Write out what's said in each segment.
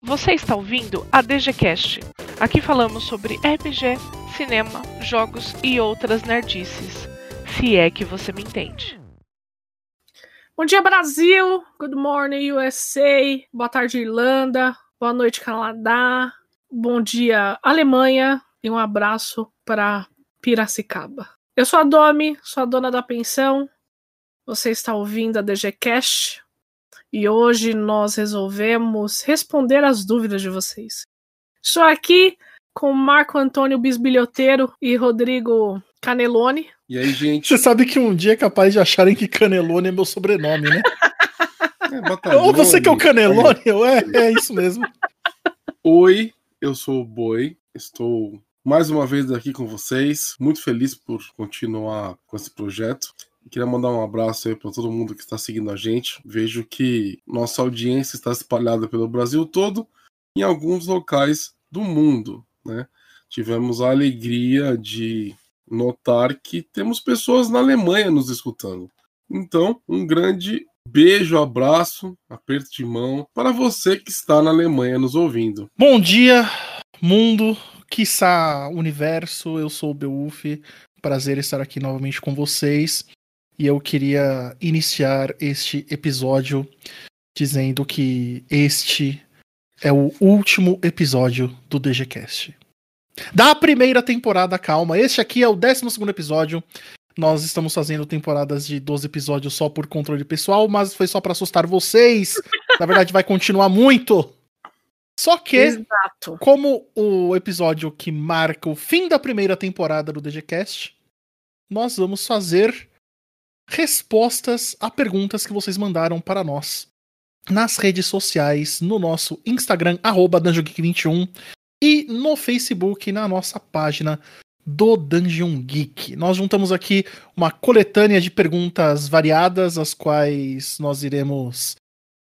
Você está ouvindo a DGCast. Aqui falamos sobre RPG, cinema, jogos e outras nerdices. Se é que você me entende. Bom dia, Brasil! Good morning, USA! Boa tarde, Irlanda! Boa noite, Canadá! Bom dia, Alemanha! E um abraço para Piracicaba. Eu sou a Domi, sou a dona da pensão. Você está ouvindo a DGCast, e hoje nós resolvemos responder as dúvidas de vocês. Estou aqui com Marco Antônio Bisbilhoteiro e Rodrigo Canelone. E aí, gente? Você sabe que um dia é capaz de acharem que Canelone é meu sobrenome, né? É, Ou você que é o Canelone, é, é isso mesmo. Oi, eu sou o Boi, estou mais uma vez aqui com vocês, muito feliz por continuar com esse projeto. Queria mandar um abraço aí para todo mundo que está seguindo a gente. Vejo que nossa audiência está espalhada pelo Brasil todo, em alguns locais do mundo, né? Tivemos a alegria de notar que temos pessoas na Alemanha nos escutando. Então, um grande beijo, abraço, aperto de mão para você que está na Alemanha nos ouvindo. Bom dia, mundo, quiçá universo. Eu sou o Beuf. Prazer estar aqui novamente com vocês e eu queria iniciar este episódio dizendo que este é o último episódio do DGCast. Da primeira temporada, calma. Este aqui é o 12 episódio. Nós estamos fazendo temporadas de 12 episódios só por controle pessoal, mas foi só para assustar vocês. Na verdade, vai continuar muito. Só que, Exato. como o episódio que marca o fim da primeira temporada do DGCast, nós vamos fazer respostas a perguntas que vocês mandaram para nós nas redes sociais, no nosso Instagram, arroba 21 e no Facebook, na nossa página do Dungeon Geek. Nós juntamos aqui uma coletânea de perguntas variadas, as quais nós iremos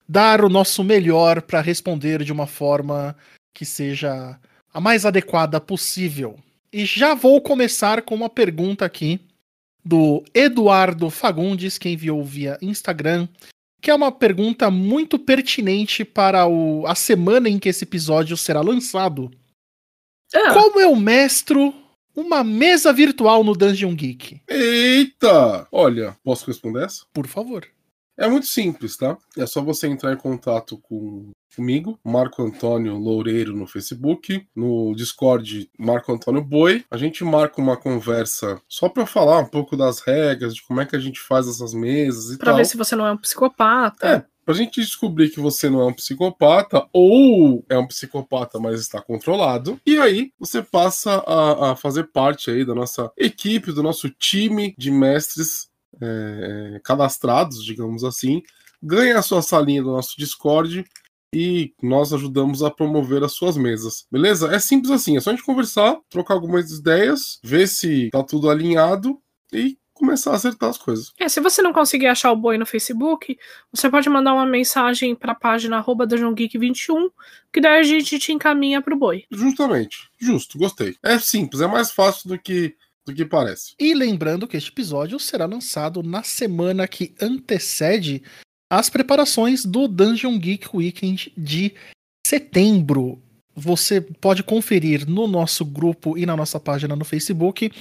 dar o nosso melhor para responder de uma forma que seja a mais adequada possível. E já vou começar com uma pergunta aqui do Eduardo Fagundes, que enviou via Instagram, que é uma pergunta muito pertinente para o, a semana em que esse episódio será lançado. Ah. Como eu mestro uma mesa virtual no Dungeon Geek? Eita! Olha, posso responder essa? Por favor. É muito simples, tá? É só você entrar em contato com comigo, Marco Antônio Loureiro no Facebook, no Discord Marco Antônio Boi. A gente marca uma conversa só para falar um pouco das regras, de como é que a gente faz essas mesas e pra tal. Para ver se você não é um psicopata. É, pra gente descobrir que você não é um psicopata ou é um psicopata, mas está controlado. E aí você passa a, a fazer parte aí da nossa equipe, do nosso time de mestres é, cadastrados, digamos assim. Ganha a sua salinha do nosso Discord e nós ajudamos a promover as suas mesas. Beleza? É simples assim, é só a gente conversar, trocar algumas ideias, ver se tá tudo alinhado e começar a acertar as coisas. É, se você não conseguir achar o boi no Facebook, você pode mandar uma mensagem para a página arroba 21 que daí a gente te encaminha pro boi. Justamente. Justo, gostei. É simples, é mais fácil do que do que parece. E lembrando que este episódio será lançado na semana que antecede as preparações do Dungeon Geek Weekend de setembro. Você pode conferir no nosso grupo e na nossa página no Facebook.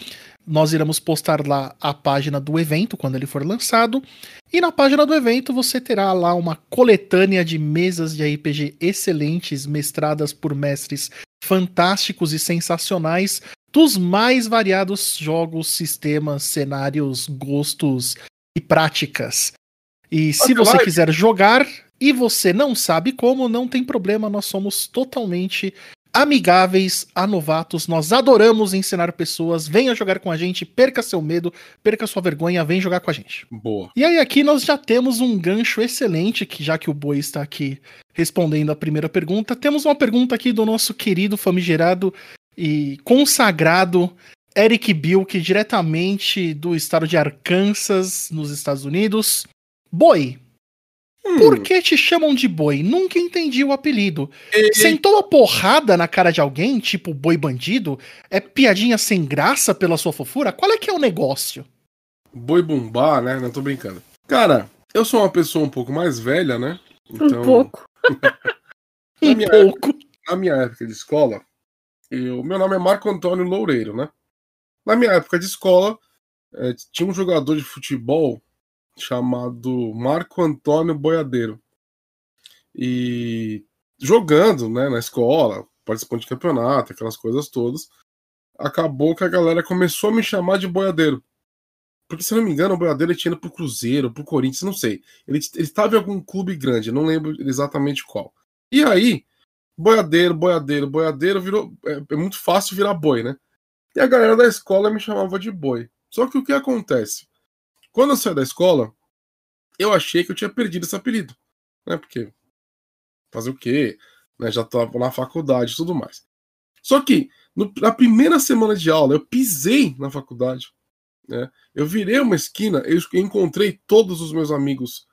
Nós iremos postar lá a página do evento quando ele for lançado. E na página do evento você terá lá uma coletânea de mesas de RPG excelentes, mestradas por mestres fantásticos e sensacionais dos mais variados jogos, sistemas, cenários, gostos e práticas. E se você quiser jogar e você não sabe como, não tem problema, nós somos totalmente amigáveis a novatos. Nós adoramos ensinar pessoas. Venha jogar com a gente, perca seu medo, perca sua vergonha, vem jogar com a gente. Boa. E aí aqui nós já temos um gancho excelente, que já que o Boi está aqui respondendo a primeira pergunta, temos uma pergunta aqui do nosso querido famigerado e consagrado Eric Bilk, diretamente do estado de Arkansas, nos Estados Unidos. Boi. Hum. Por que te chamam de boi? Nunca entendi o apelido. E... Sentou uma porrada na cara de alguém, tipo boi bandido? É piadinha sem graça pela sua fofura? Qual é que é o negócio? Boi bumbá, né? Não tô brincando. Cara, eu sou uma pessoa um pouco mais velha, né? Então... Um pouco. Na Um minha, pouco. na minha época de escola, eu, meu nome é Marco Antônio Loureiro, né? Na minha época de escola, eh, tinha um jogador de futebol chamado Marco Antônio Boiadeiro. E jogando, né, na escola, participando de campeonato, aquelas coisas todas, acabou que a galera começou a me chamar de boiadeiro. Porque, se não me engano, o boiadeiro tinha ido pro Cruzeiro, pro Corinthians, não sei. Ele ele estava em algum clube grande, não lembro exatamente qual. E aí, boiadeiro, boiadeiro, boiadeiro virou. É, é muito fácil virar boi, né? E a galera da escola me chamava de boi. Só que o que acontece? Quando eu saí da escola, eu achei que eu tinha perdido esse apelido. Né? Porque fazer o quê? Né? Já estava na faculdade e tudo mais. Só que no- na primeira semana de aula, eu pisei na faculdade. Né? Eu virei uma esquina, eu encontrei todos os meus amigos,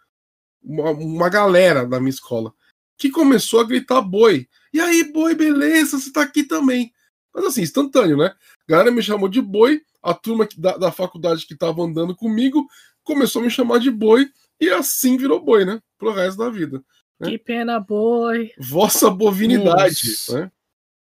uma, uma galera da minha escola, que começou a gritar boi. E aí, boi, beleza, você tá aqui também. Mas assim, instantâneo, né? A galera me chamou de boi, a turma da, da faculdade que tava andando comigo começou a me chamar de boi, e assim virou boi, né? Pro resto da vida. É. Que pena, boi. Vossa bovinidade, né?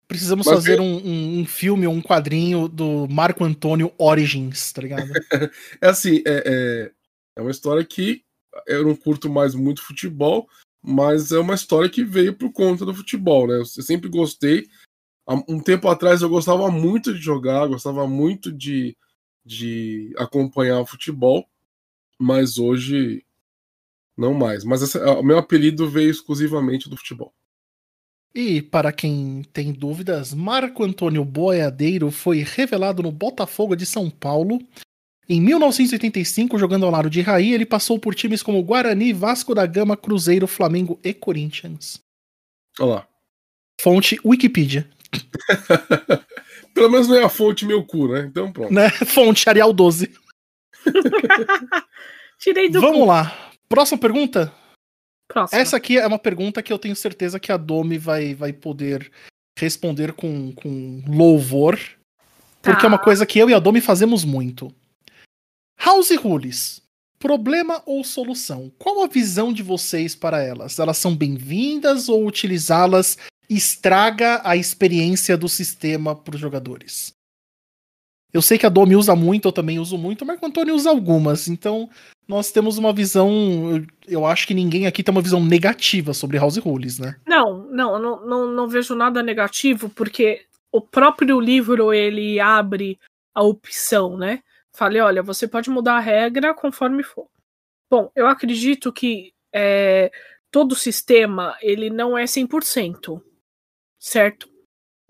Precisamos Mas fazer eu- um, um, um filme, um quadrinho do Marco Antônio Origins, tá ligado? É assim, é, é, é uma história que eu não curto mais muito futebol, mas é uma história que veio por conta do futebol, né? Eu sempre gostei. Um tempo atrás eu gostava muito de jogar, gostava muito de, de acompanhar o futebol, mas hoje não mais. Mas essa- o meu apelido veio exclusivamente do futebol. E para quem tem dúvidas, Marco Antônio Boiadeiro foi revelado no Botafogo de São Paulo. Em 1985, jogando ao lado de Raí, ele passou por times como Guarani, Vasco da Gama, Cruzeiro, Flamengo e Corinthians. Olha lá. Fonte Wikipedia. Pelo menos não é a fonte meu cu, né? Então pronto. Né? Fonte Arial 12. Tirei do Vamos cu. lá. Próxima pergunta? Próximo. Essa aqui é uma pergunta que eu tenho certeza que a Domi vai, vai poder responder com, com louvor. Porque Tá. é uma coisa que eu e a Domi fazemos muito. House rules. Problema ou solução? Qual a visão de vocês para elas? Elas são bem-vindas ou utilizá-las estraga a experiência do sistema para os jogadores? Eu sei que a Domi usa muito, eu também uso muito, mas o Antônio usa algumas. Então, nós temos uma visão. Eu, acho que ninguém aqui tem uma visão negativa sobre House Rules, né? Não, não, não, não, não vejo nada negativo, porque o próprio livro ele abre a opção, né? Falei, olha, você pode mudar a regra conforme for. Bom, eu acredito que é, todo sistema ele não é 100%, certo?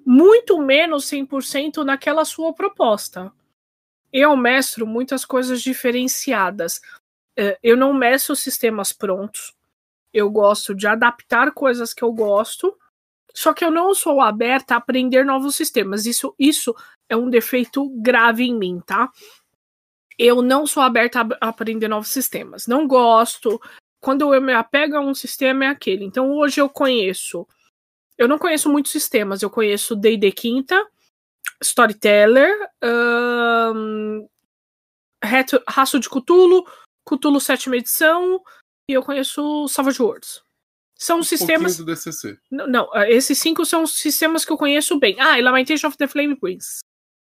Muito menos 100% naquela sua proposta. Eu mestro muitas coisas diferenciadas. É, Eu não mestro sistemas prontos eu gosto de adaptar coisas que eu gosto, só que eu não sou aberta a aprender novos sistemas. Isso, isso é um defeito grave em mim, tá? Eu não sou aberta a a aprender novos sistemas. Não gosto. Quando eu me apego a um sistema, é aquele. Então hoje eu conheço. Eu não conheço muitos sistemas. Eu conheço D&D Quinta, Storyteller, ahn, Reto- Raço de Cthulhu, Cthulhu sétima edição, e eu conheço Savage Worlds. São sistemas. Um pouquinho do DCC. Não, não, ah, esses cinco são os sistemas que eu conheço bem. Ah, e Lamentation of the Flame Prince.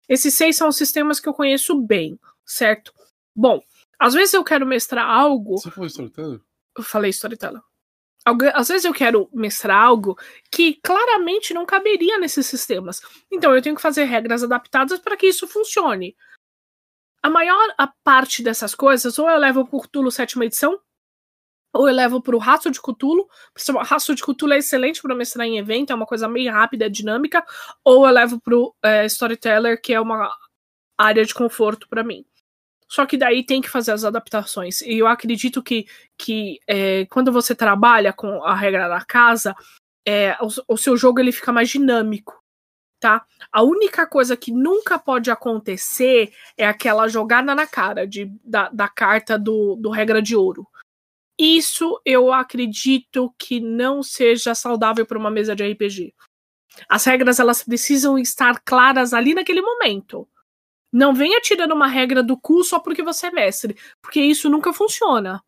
Esses seis são os sistemas que eu conheço bem, certo? Bom, às vezes eu quero mestrar algo. Você foi storyteller? Eu falei storyteller. Às vezes eu quero mestrar algo que claramente não caberia nesses sistemas. Então eu tenho que fazer regras adaptadas para que isso funcione. A maior a parte dessas coisas, ou eu levo pro Cthulhu sétima edição, ou eu levo pro Raço de Cthulhu. O Raço de Cthulhu é excelente para mestrar em evento, é uma coisa meio rápida, dinâmica, ou eu levo pro eh, Storyteller, que é uma área de conforto para mim. Só que daí tem que fazer as adaptações. E eu acredito que, que é, quando você trabalha com a regra da casa, é, o, o seu jogo ele fica mais dinâmico, tá? A única coisa que nunca pode acontecer é aquela jogada na cara de, da, da carta do, do regra de ouro. Isso eu acredito que não seja saudável para uma mesa de RPG. As regras elas precisam estar claras ali naquele momento. Não venha tirando uma regra do cu só porque você é mestre, porque isso nunca funciona.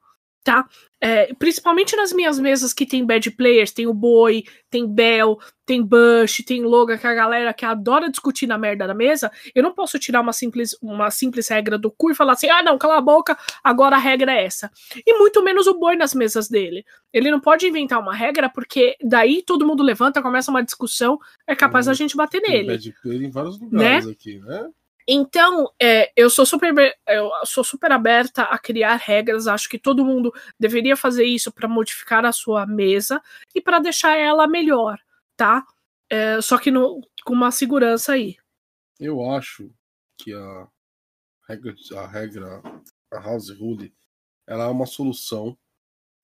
tá? É, principalmente nas minhas mesas que tem bad players, tem o Boi, tem Bell, tem Bush, tem Logan, que é a galera que adora discutir na merda da mesa, eu não posso tirar uma simples, uma simples regra do cu e falar assim, ah não, cala a boca, agora a regra é essa. E muito menos o Boi nas mesas dele. Ele não pode inventar uma regra, porque daí todo mundo levanta, começa uma discussão, é capaz da gente bater nele. Bad player em vários lugares né? aqui, né? Então, é, eu sou super eu sou super aberta a criar regras. Acho que todo mundo deveria fazer isso para modificar a sua mesa e para deixar ela melhor, tá? É, só que no, com uma segurança aí. Eu acho que a regra, a regra, a house rule, ela é uma solução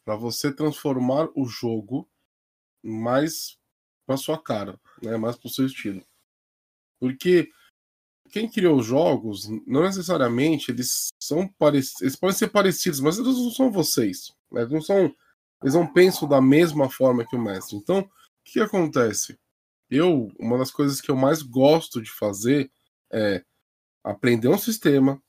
para você transformar o jogo mais para sua cara, né? Mais para o seu estilo. Porque quem criou os jogos, não necessariamente eles são parecidos, eles podem ser parecidos, mas eles não são vocês. Né? Eles não são, eles não pensam da mesma forma que o mestre. Então, o que, acontece? Eu, uma das coisas que eu mais gosto de fazer é aprender um sistema,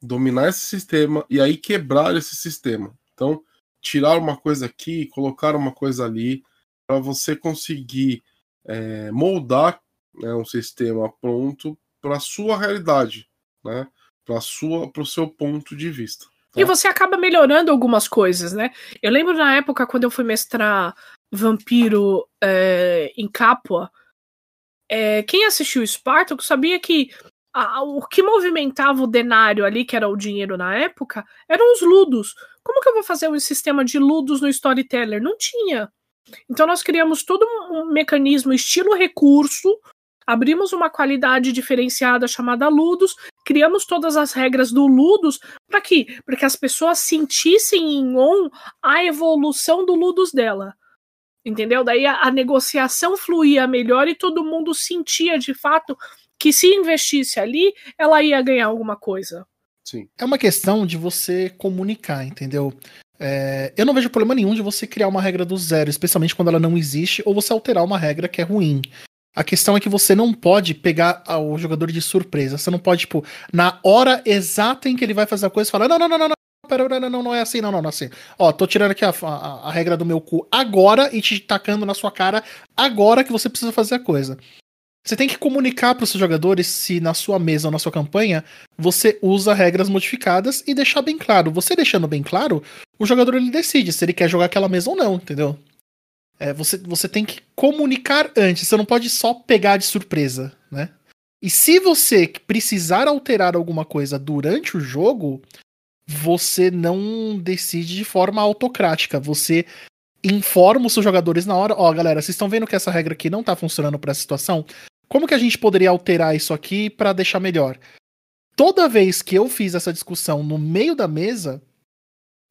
dominar esse sistema e aí quebrar esse sistema. Então, tirar uma coisa aqui, colocar uma coisa ali, para você conseguir é, moldar né, um sistema pronto para sua realidade, né? Para sua, para o seu ponto de vista. Tá? E você acaba melhorando algumas coisas, né? Eu lembro na época quando eu fui mestrar Vampiro é, em Capua, é, quem assistiu Spartacus sabia que a, o que movimentava o denário ali, que era o dinheiro na época, eram os ludos. Como que eu vou fazer um sistema de ludos no Storyteller? Não tinha. Então nós criamos todo um mecanismo estilo recurso abrimos uma qualidade diferenciada chamada Ludos, criamos todas as regras do Ludos para quê? Para que as pessoas sentissem em on a evolução do Ludos dela. Entendeu? Daí a, a negociação fluía melhor e todo mundo sentia de fato que se investisse ali, ela ia ganhar alguma coisa. Sim. É uma questão de você comunicar, entendeu? É, eu não vejo problema nenhum de você criar uma regra do zero, especialmente quando ela não existe, ou você alterar uma regra que é ruim. A questão é que você não pode pegar o jogador de surpresa. Você não pode, tipo, na hora exata em que ele vai fazer a coisa, falar: não, não, não, não, não. Pera, não, não, não é assim, não, não, não é assim. Ó, tô tirando aqui a, a, a regra do meu cu agora e te tacando na sua cara agora que você precisa fazer a coisa. Você tem que comunicar para os seus jogadores se na sua mesa ou na sua campanha você usa regras modificadas e deixar bem claro. Você deixando bem claro, o jogador ele decide se ele quer jogar aquela mesa ou não, entendeu? É, você, você tem que comunicar antes, você não pode só pegar de surpresa, né? E se você precisar alterar alguma coisa durante o jogo, você não decide de forma autocrática. Você informa os seus jogadores na hora, ó, oh, galera, vocês estão vendo que essa regra aqui não tá funcionando para essa situação? Como que a gente poderia alterar isso aqui para deixar melhor? Toda vez que eu fiz essa discussão no meio da mesa,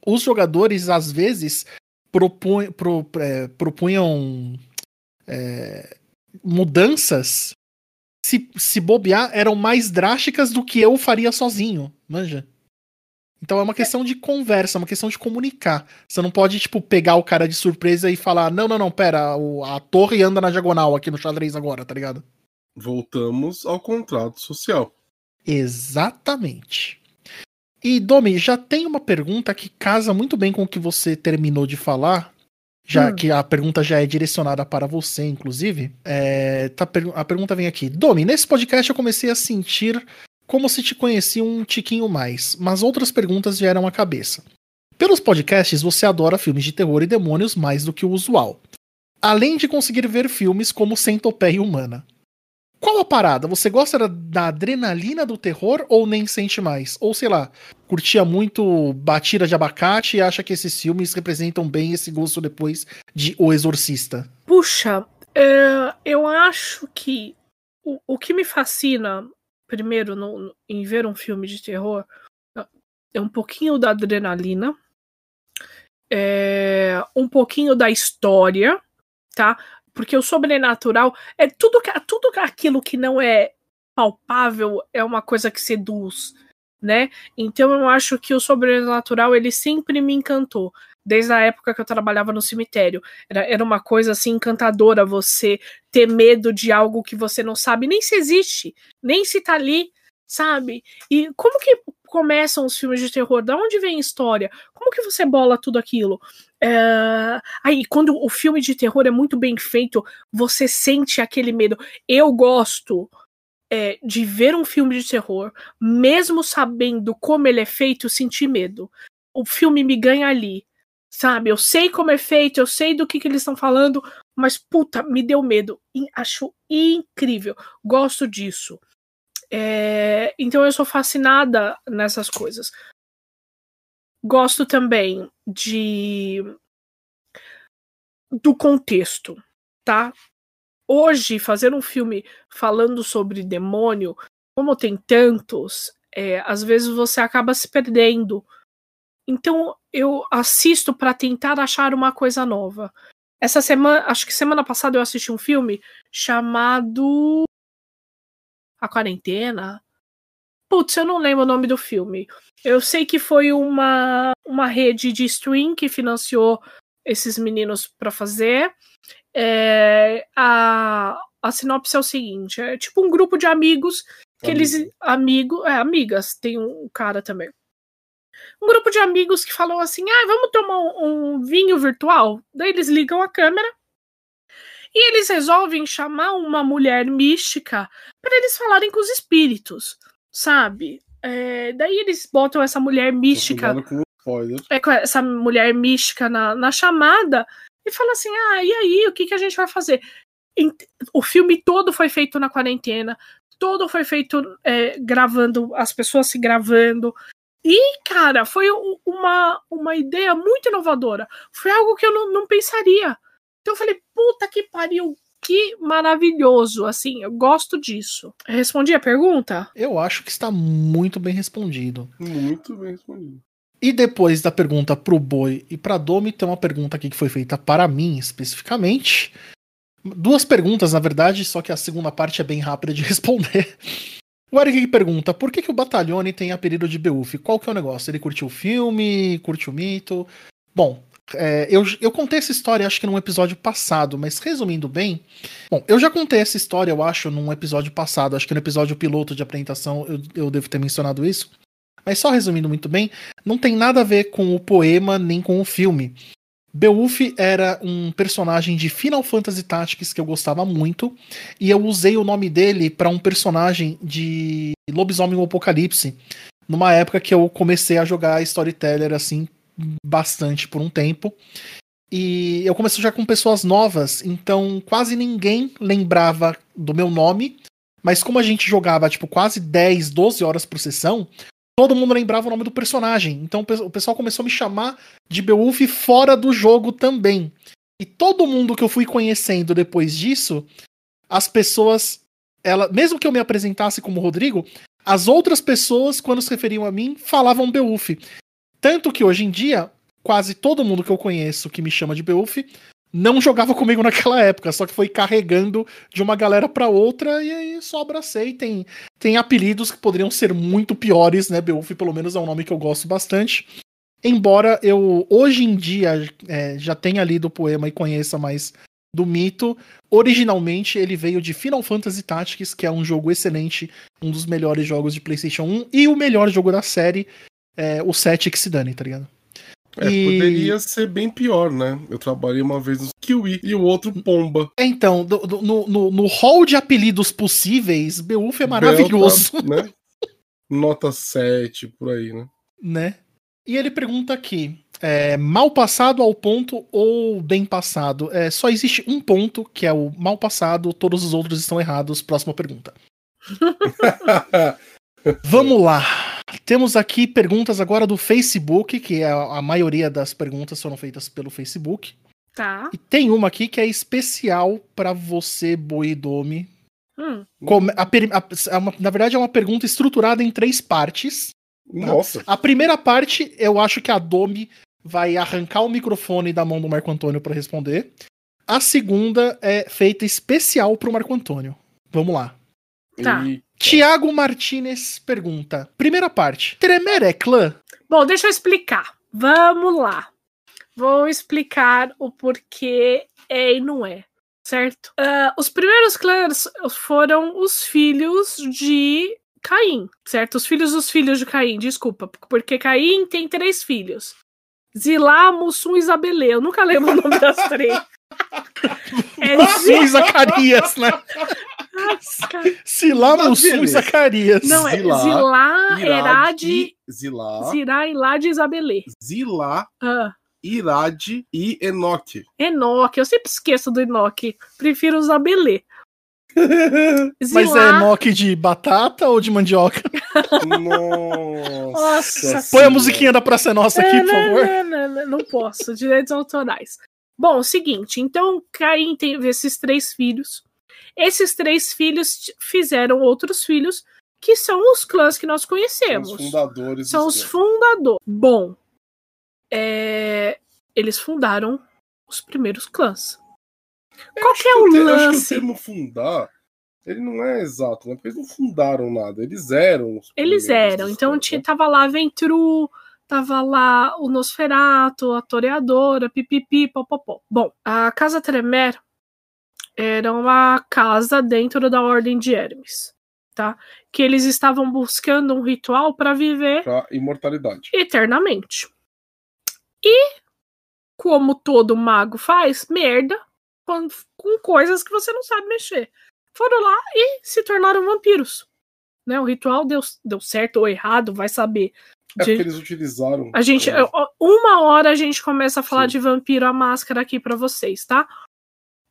os jogadores às vezes propunham, pro, é, propunham é, mudanças, se, se bobear, eram mais drásticas do que eu faria sozinho, manja? Então é uma questão de conversa, uma questão de comunicar. Você não pode, tipo, pegar o cara de surpresa e falar: não, não, não, pera, a torre anda na diagonal aqui no xadrez agora, tá ligado? Voltamos ao contrato social. Exatamente. E Domi, já tem uma pergunta que casa muito bem com o que você terminou de falar, já hum. que a pergunta já é direcionada para você, inclusive. É, tá, a pergunta vem aqui. Domi, nesse podcast eu comecei a sentir como se te conhecia um tiquinho mais, mas outras perguntas vieram à cabeça. Pelos podcasts, você adora filmes de terror e demônios mais do que o usual. Além de conseguir ver filmes como Centopeia Humana. Qual a parada? Você gosta da, da, adrenalina do terror ou nem sente mais? Ou sei lá, curtia muito Batida de Abacate e acha que esses filmes representam bem esse gosto depois de O Exorcista? Puxa, é, eu acho que o, o que me fascina, primeiro, no, em ver um filme de terror, é um pouquinho da adrenalina, é, um pouquinho da história, tá? Porque o sobrenatural é tudo, tudo aquilo que não é palpável é uma coisa que seduz, né? Então eu acho que o sobrenatural ele sempre me encantou. Desde a época que eu trabalhava no cemitério. Era, era uma coisa assim encantadora você ter medo de algo que você não sabe nem se existe, nem se tá ali, sabe? E como que começam os filmes de terror? Da onde vem a história? Como que você bola tudo aquilo? É... Aí, quando o filme de terror é muito bem feito, você sente aquele medo. Eu gosto é, de ver um filme de terror, mesmo sabendo como ele é feito, sentir medo. O filme me ganha ali. Sabe, eu sei como é feito, eu sei do que, que eles estão falando, mas puta, me deu medo. Acho incrível. Gosto disso. É, então eu sou fascinada nessas coisas. Gosto também de do contexto, tá? Hoje, fazer um filme falando sobre demônio, como tem tantos, é, às vezes você acaba se perdendo. Então eu assisto para tentar achar uma coisa nova. Essa semana, acho que semana passada eu assisti um filme chamado A Quarentena. Putz, eu não lembro o nome do filme. Eu sei que foi uma, uma rede de stream que financiou esses meninos para fazer. É, a, a sinopse é o seguinte: é tipo um grupo de amigos que Amigo. eles. Amigo, é, amigas, tem um cara também um grupo de amigos que falou assim: ah, vamos tomar um, um vinho virtual? Daí eles ligam a câmera e eles resolvem chamar uma mulher mística para eles falarem com os espíritos, sabe? É, daí eles botam essa mulher mística. É, com essa mulher mística na, na chamada e fala assim: ah, e aí, o que, que a gente vai fazer? O filme todo foi feito na quarentena, todo foi feito é, gravando, as pessoas se gravando, e, cara, foi uma, uma ideia muito inovadora. Foi algo que eu não, não pensaria. Então eu falei, puta que pariu, que maravilhoso, assim, eu gosto disso. Respondi a pergunta? Eu acho que está muito bem respondido. Muito bem respondido. E depois da pergunta pro Boi e pra Domi, tem uma pergunta aqui que foi feita para mim especificamente. Duas perguntas, na verdade, só que a segunda parte é bem rápida de responder. O Eric pergunta, por que, que o Batalhone tem apelido de Beuf? Qual que é o negócio? Ele curtiu o filme, curtiu o mito? Bom, é, eu, eu contei essa história acho que num episódio passado, mas resumindo bem, bom, eu já contei essa história, eu acho, num episódio passado, acho que no episódio piloto de apresentação eu, eu devo ter mencionado isso. Mas só resumindo muito bem, não tem nada a ver com o poema nem com o filme. Beowulf era um personagem de Final Fantasy Tactics que eu gostava muito, e eu usei o nome dele para um personagem de Lobisomem Apocalipse, numa época que eu comecei a jogar Storyteller assim bastante por um tempo. E eu comecei já com pessoas novas, então quase ninguém lembrava do meu nome, mas como a gente jogava tipo quase 10, 12 horas por sessão, todo mundo lembrava o nome do personagem. Então o pessoal começou a me chamar de Beowulf fora do jogo também. E todo mundo que eu fui conhecendo depois disso, as pessoas, ela, mesmo que eu me apresentasse como Rodrigo, as outras pessoas, quando se referiam a mim, falavam Beowulf. Tanto que hoje em dia, quase todo mundo que eu conheço que me chama de Beowulf não jogava comigo naquela época, só que foi carregando de uma galera para outra e aí só abracei. Tem, tem apelidos que poderiam ser muito piores, né? Beowulf, pelo menos, é um nome que eu gosto bastante. Embora eu, hoje em dia, é, já tenha lido o poema e conheça mais do mito, originalmente ele veio de Final Fantasy Tactics, que é um jogo excelente, um dos melhores jogos de PlayStation 1 e o melhor jogo da série, é, o 7 que se dane, tá ligado? É, e... poderia ser bem pior, né? Eu trabalhei uma vez no Kiwi e o outro Pomba. É, então, do, do, no, no, no hall de apelidos possíveis, Beowulf é maravilhoso. Belta, né? Nota 7, por aí, né? Né? E ele pergunta aqui: é, mal passado ao ponto ou bem passado? É, só existe um ponto, que é o mal passado, todos os outros estão errados. Próxima pergunta. Vamos lá. Temos aqui perguntas agora do Facebook, que é a, a maioria das perguntas foram feitas pelo Facebook. Tá. E tem uma aqui que é especial para você, Boidomi. Hum. a, a, é uma, na verdade, é uma pergunta estruturada em três partes. Tá? Nossa. A primeira parte, eu acho que a Domi vai arrancar o microfone da mão do Marco Antônio para responder. A segunda é feita especial pro Marco Antônio. Vamos lá. Tá. E... Tiago Martinez pergunta: Primeira parte, Tremer é clã? Bom, deixa eu explicar. Vamos lá. Vou explicar o porquê é e não é, certo? Uh, os primeiros clãs foram os filhos de Caim, certo? Os filhos dos filhos de Caim, desculpa, porque Caim tem três filhos. Zilá, Mussum e Isabelê. Eu nunca lembro o nome das três. É e Zacarias, né? Silá, Mussum e. Zacarias. Não, é Zilá, Zilá, Herade, Zilá, Zirá, Ilade e Isabelê. Zilá, Ah, Irade e Enoque. Enoque, eu sempre esqueço do Enoque. Prefiro usar Belê. Mas é moque de batata ou de mandioca? Nossa. Nossa Põe a musiquinha da Praça é Nossa aqui, É, por não, favor. não, não, não, não posso, direitos autorais. Bom, seguinte, então Caim teve esses três filhos. Esses três filhos fizeram outros filhos, que são os clãs que nós São conhecemos. os fundadores. São os fundadores. Bom, é, eles fundaram os primeiros clãs. Qual que é Eu o te- eu acho que o lance? termo fundar, ele não é exato, né? Porque eles não fundaram nada, eles eram. os Eles eram. Então tinha, né? tava lá a Ventru, tava lá o Nosferato, a Toreadora, pipipi, popopó. Bom, a Casa Tremer era uma casa dentro da Ordem de Hermes, tá? Que eles estavam buscando um ritual para viver Pra imortalidade. eternamente. E, como todo mago faz, merda com, com coisas que você não sabe mexer. Foram lá e se tornaram vampiros. Né? O ritual deu, deu certo ou errado, vai saber. É De- porque eles utilizaram. a gente, é, ó, uma hora a gente começa a falar Sim. de vampiro a máscara aqui pra vocês, tá?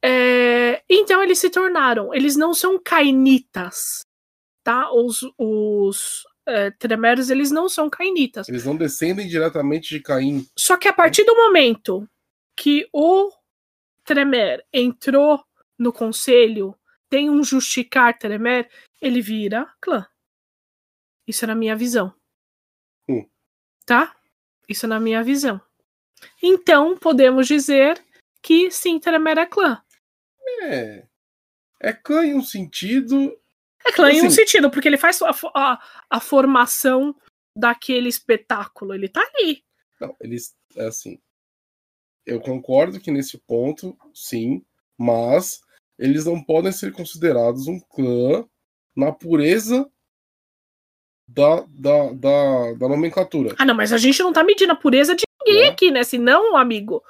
É, então eles se tornaram. Eles não são cainitas, tá? Os, os é, tremeros eles não são cainitas. Eles não descendem diretamente de Caim. Só que a partir do momento que o Tremer entrou no conselho, tem um justicar Tremer, ele vira clã. Isso é na minha visão. Hum. Tá? Isso é na minha visão. Então, podemos dizer que sim, Tremer é clã. É. É clã em um sentido. É clã em um Assim- sentido, porque ele faz a, a, a formação daquele espetáculo. Ele tá ali. Não, eles. É assim. Eu concordo que nesse ponto, sim, mas eles não podem ser considerados um clã na pureza da, da, da, da nomenclatura. Ah, não, mas a gente não tá medindo a pureza de ninguém Né? aqui, né? Senão, amigo.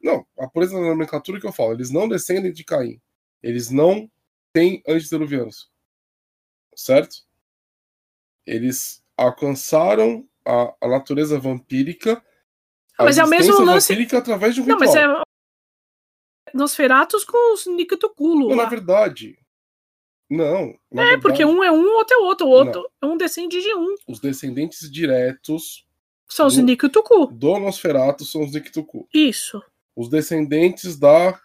Não, a pureza da nomenclatura que eu falo, eles não descendem de Caim. Eles não têm antediluvianos. Certo? Eles alcançaram a, a natureza vampírica. a Mas é o mesmo lance- através de um Não, ritual. mas é Nosferatus com os Nictoculo. Não, na verdade. Não. na É, verdade, porque um é um, outro é outro. O outro um descende de um. Os descendentes diretos São os Nictocu. do Nosferatu são os Nictucu. Isso. Os descendentes da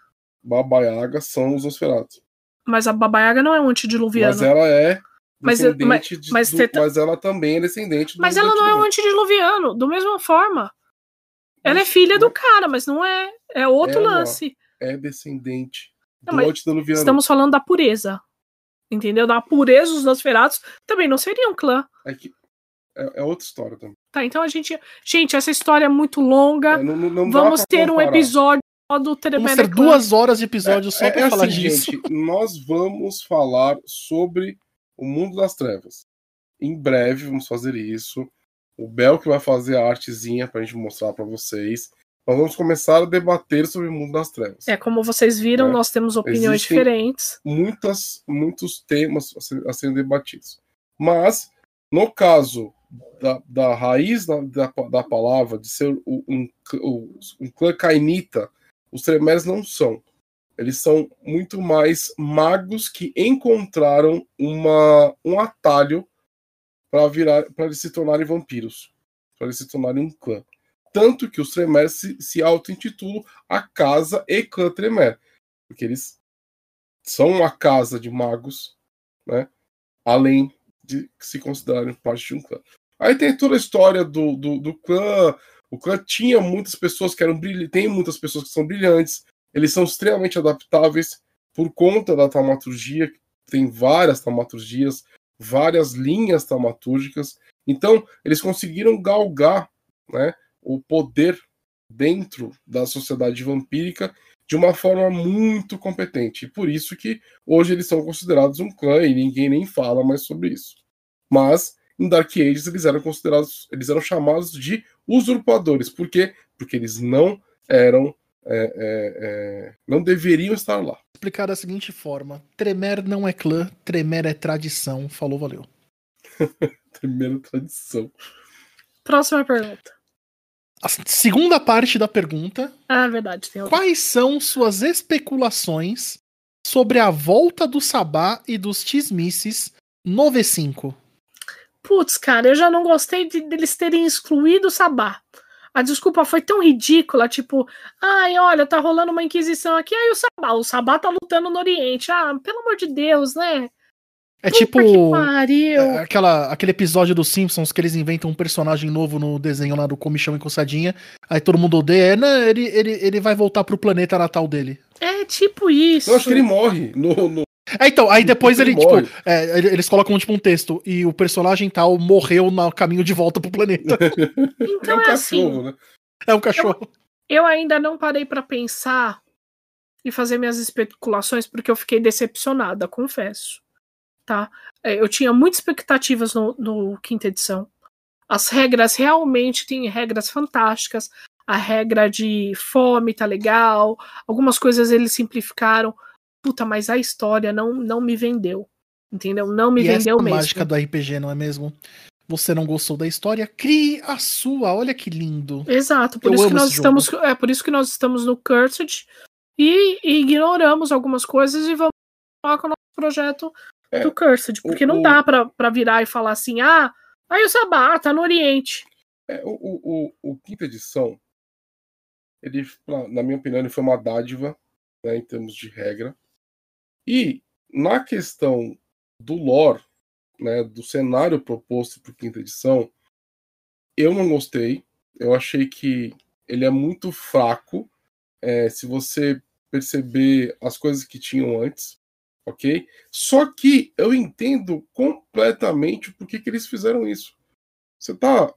Baba-Yaga são os Nosferatu. Mas a Babaiaga não é um antediluviano. Mas ela é Mas- descendente mas- de, mas do- tá- mas ela também é descendente do Mas ela não é um antediluviano. da mesma forma. Ela é filha do cara, mas não é. É outro Ela- lance. É descendente Não, do mas antediluviano. Estamos falando da pureza. Entendeu? Da pureza dos Nosferatus também não seria um clã. É, que- é- é outra história também. Tá, então a gente. Gente, essa história é muito longa. É, não- não- Vamos ter um comparar. episódio só do Vamos ter duas horas de episódio só É- pra é falar assim, disso. gente, nós vamos falar sobre o mundo das trevas. Em breve vamos fazer isso. O Bel que vai fazer a artezinha pra gente mostrar pra vocês. Nós vamos começar a debater sobre o mundo das trevas. É, como vocês viram, É. nós temos opiniões Existem- diferentes. Muitas, muitos temas a, ser- a serem debatidos. Mas, no caso da, da raiz da, da, da palavra, de ser um, o- um clã cainita, os Tremeres não são. Eles são muito mais magos que encontraram uma, um atalho para virar para se tornarem vampiros, para se tornarem um clã. Tanto que os Tremere se, se auto-intitulam a Casa e Clã Tremere, porque eles são uma casa de magos, né? Além de se considerarem parte de um clã. Aí tem toda a história do, do, do clã. O clã tinha muitas pessoas que eram brilhantes, tem muitas pessoas que são brilhantes. Eles são extremamente adaptáveis por conta da taumaturgia. Tem várias taumaturgias, várias linhas taumatúrgicas. Então, eles conseguiram galgar né, o poder dentro da sociedade vampírica de uma forma muito competente. E por isso que hoje eles são considerados um clã e ninguém nem fala mais sobre isso. Mas em Dark Ages eles eram considerados, eles eram chamados de usurpadores. Por quê? Porque eles não eram, é, é, é, não deveriam estar lá. Explicar da seguinte forma: Tremer não é clã, Tremer é tradição. Falou, valeu. Primeira tradição. Próxima pergunta. A segunda parte da pergunta: Ah, verdade. Tem outra. Quais são suas especulações sobre a volta do Sabá e dos Tismices no V5? Putz, cara, eu já não gostei de, deles terem excluído o Sabá. A desculpa foi tão ridícula, tipo, ai, olha, tá rolando uma inquisição aqui, aí o Sabá, o Sabá tá lutando no Oriente. Ah, pelo amor de Deus, né? É Puta tipo é, aquela, aquele episódio dos Simpsons que eles inventam um personagem novo no desenho lá do Comichão e Coçadinha, aí todo mundo odeia, é, não, ele, ele, ele vai voltar pro planeta natal dele. É tipo isso. Eu acho que ele morre no, no- É, então, aí depois ele, tipo, é, ele- eles colocam tipo um texto, e o personagem tal morreu no caminho de volta pro planeta. É Então um é assim. cachorro, né? É um cachorro. Eu ainda não parei pra pensar e fazer minhas especulações porque eu fiquei decepcionada, confesso. Tá? É, Eu tinha muitas expectativas no, no quinta edição. As regras realmente têm regras fantásticas. A regra de fome tá legal. Algumas coisas eles simplificaram. Puta, mas a história não, não me vendeu. Entendeu? Não me e essa é vendeu a mesmo. mágica do RPG, não é mesmo? Você não gostou da história? Crie a sua, olha que lindo. Exato, por Eu isso que nós estamos, é por isso que nós estamos no Cursed e, e ignoramos algumas coisas e vamos lá com o nosso projeto É, do Cursed, porque o- não dá pra, pra virar e falar assim: "Ah, aí o Sabá tá no Oriente". É, o, o, o, o quinta edição, ele, na na minha opinião, ele foi uma dádiva, né, em termos de regra. E na questão do lore, né, do cenário proposto para quinta edição, eu não gostei. Eu achei que ele é muito fraco. é, se você perceber as coisas que tinham antes, ok? Só que eu entendo completamente por que, que eles fizeram isso. Você tá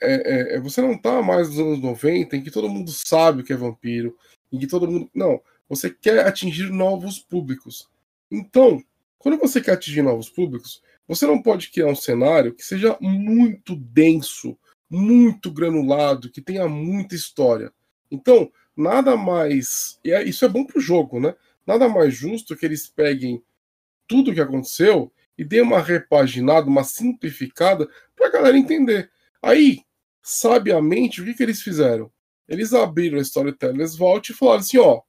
é, é, é, você não tá mais nos anos 90 em que todo mundo sabe o que é vampiro, em que todo mundo. Não, você quer atingir novos públicos. Então, quando você quer atingir novos públicos, você não pode criar um cenário que seja muito denso, muito granulado, que tenha muita história. Então, nada mais. E é- isso é bom pro jogo, né? Nada mais justo que eles peguem tudo o que aconteceu e dêem uma repaginada, uma simplificada pra galera entender. Aí, sabiamente, o que, que eles fizeram? Eles abriram a Storytellers Vault e falaram assim: ó,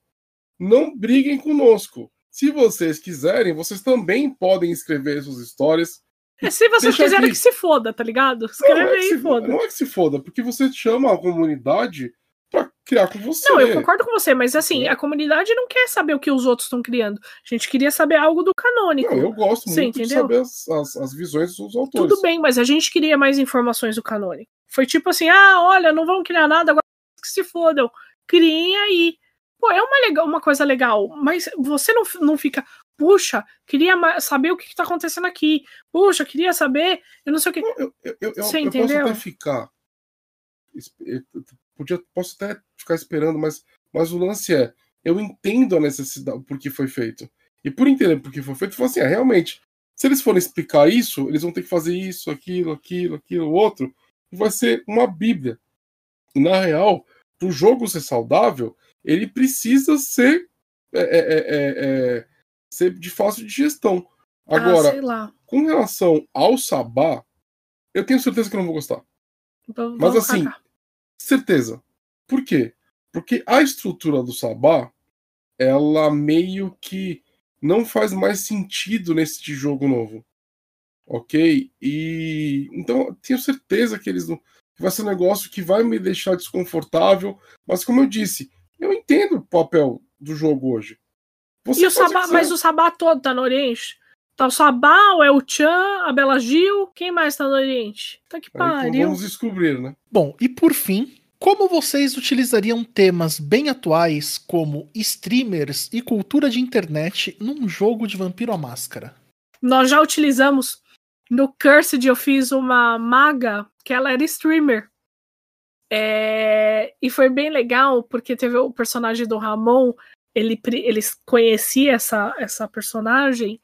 não briguem conosco. Se vocês quiserem, vocês também podem escrever suas histórias. É, se vocês quiserem aqui. que se foda, tá ligado? Escreve não é, aí, se, foda. não é que se foda, porque você chama a comunidade pra criar com você. Não, eu concordo com você, mas assim, a comunidade não quer saber o que os outros estão criando. A gente queria saber algo do canônico. Não, eu gosto muito de entendeu? saber as, as, as visões dos autores. Tudo bem, mas a gente queria mais informações do canônico. Foi tipo assim: ah, olha, não vão criar nada, agora que se fodam. Criem aí. Pô, é uma, legal, uma coisa legal, mas você não, não fica, puxa, queria saber o que, que tá acontecendo aqui. Puxa, queria saber, eu não sei o que. Eu, eu, eu, Você eu posso entendeu? até ficar. Podia, posso até ficar esperando, mas, mas o lance é: eu entendo a necessidade, por que foi feito. E por entender por que foi feito, eu falo assim: é, realmente, se eles forem explicar isso, eles vão ter que fazer isso, aquilo, aquilo, aquilo, outro, e vai ser uma bíblia. E, na real, para o jogo ser saudável, ele precisa ser, é, é, é, é, é, ser de fácil digestão. Agora, ah, sei lá. com relação ao Sabá, eu tenho certeza que eu não vou gostar. Mas assim, cagar. Certeza. Por quê? Porque a estrutura do Sabá, ela meio que não faz mais sentido nesse jogo novo. Ok? E então eu tenho certeza que eles não. que vai ser um negócio que vai me deixar desconfortável. Mas como eu disse, eu entendo o papel do jogo hoje. Você E o Sabá, mas o Sabá todo tá no Oriente? Tá o Sabá, o El Chan, a Bela Gil, quem mais tá no Oriente? Tá que Aí, então pariu. vamos descobrir, né? Bom, e por fim, como vocês utilizariam temas bem atuais como streamers e cultura de internet num jogo de Vampiro à Máscara? Nós já utilizamos no Cursed, eu fiz uma maga que ela era streamer. É, E foi bem legal, porque teve o personagem do Ramon, ele, ele conhecia essa, essa personagem.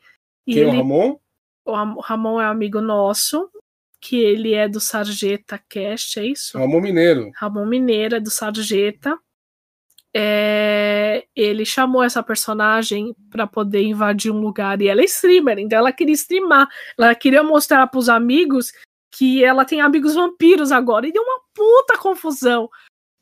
E Quem é o ele, Ramon? o Ramon é um amigo nosso, que ele é do Sarjeta Cast, é isso? Ramon Mineiro. Ramon Mineiro é do Sarjeta. É, ele chamou essa personagem para poder invadir um lugar e ela é streamer, então ela queria streamar, ela queria mostrar para os amigos que ela tem amigos vampiros agora e deu uma puta confusão.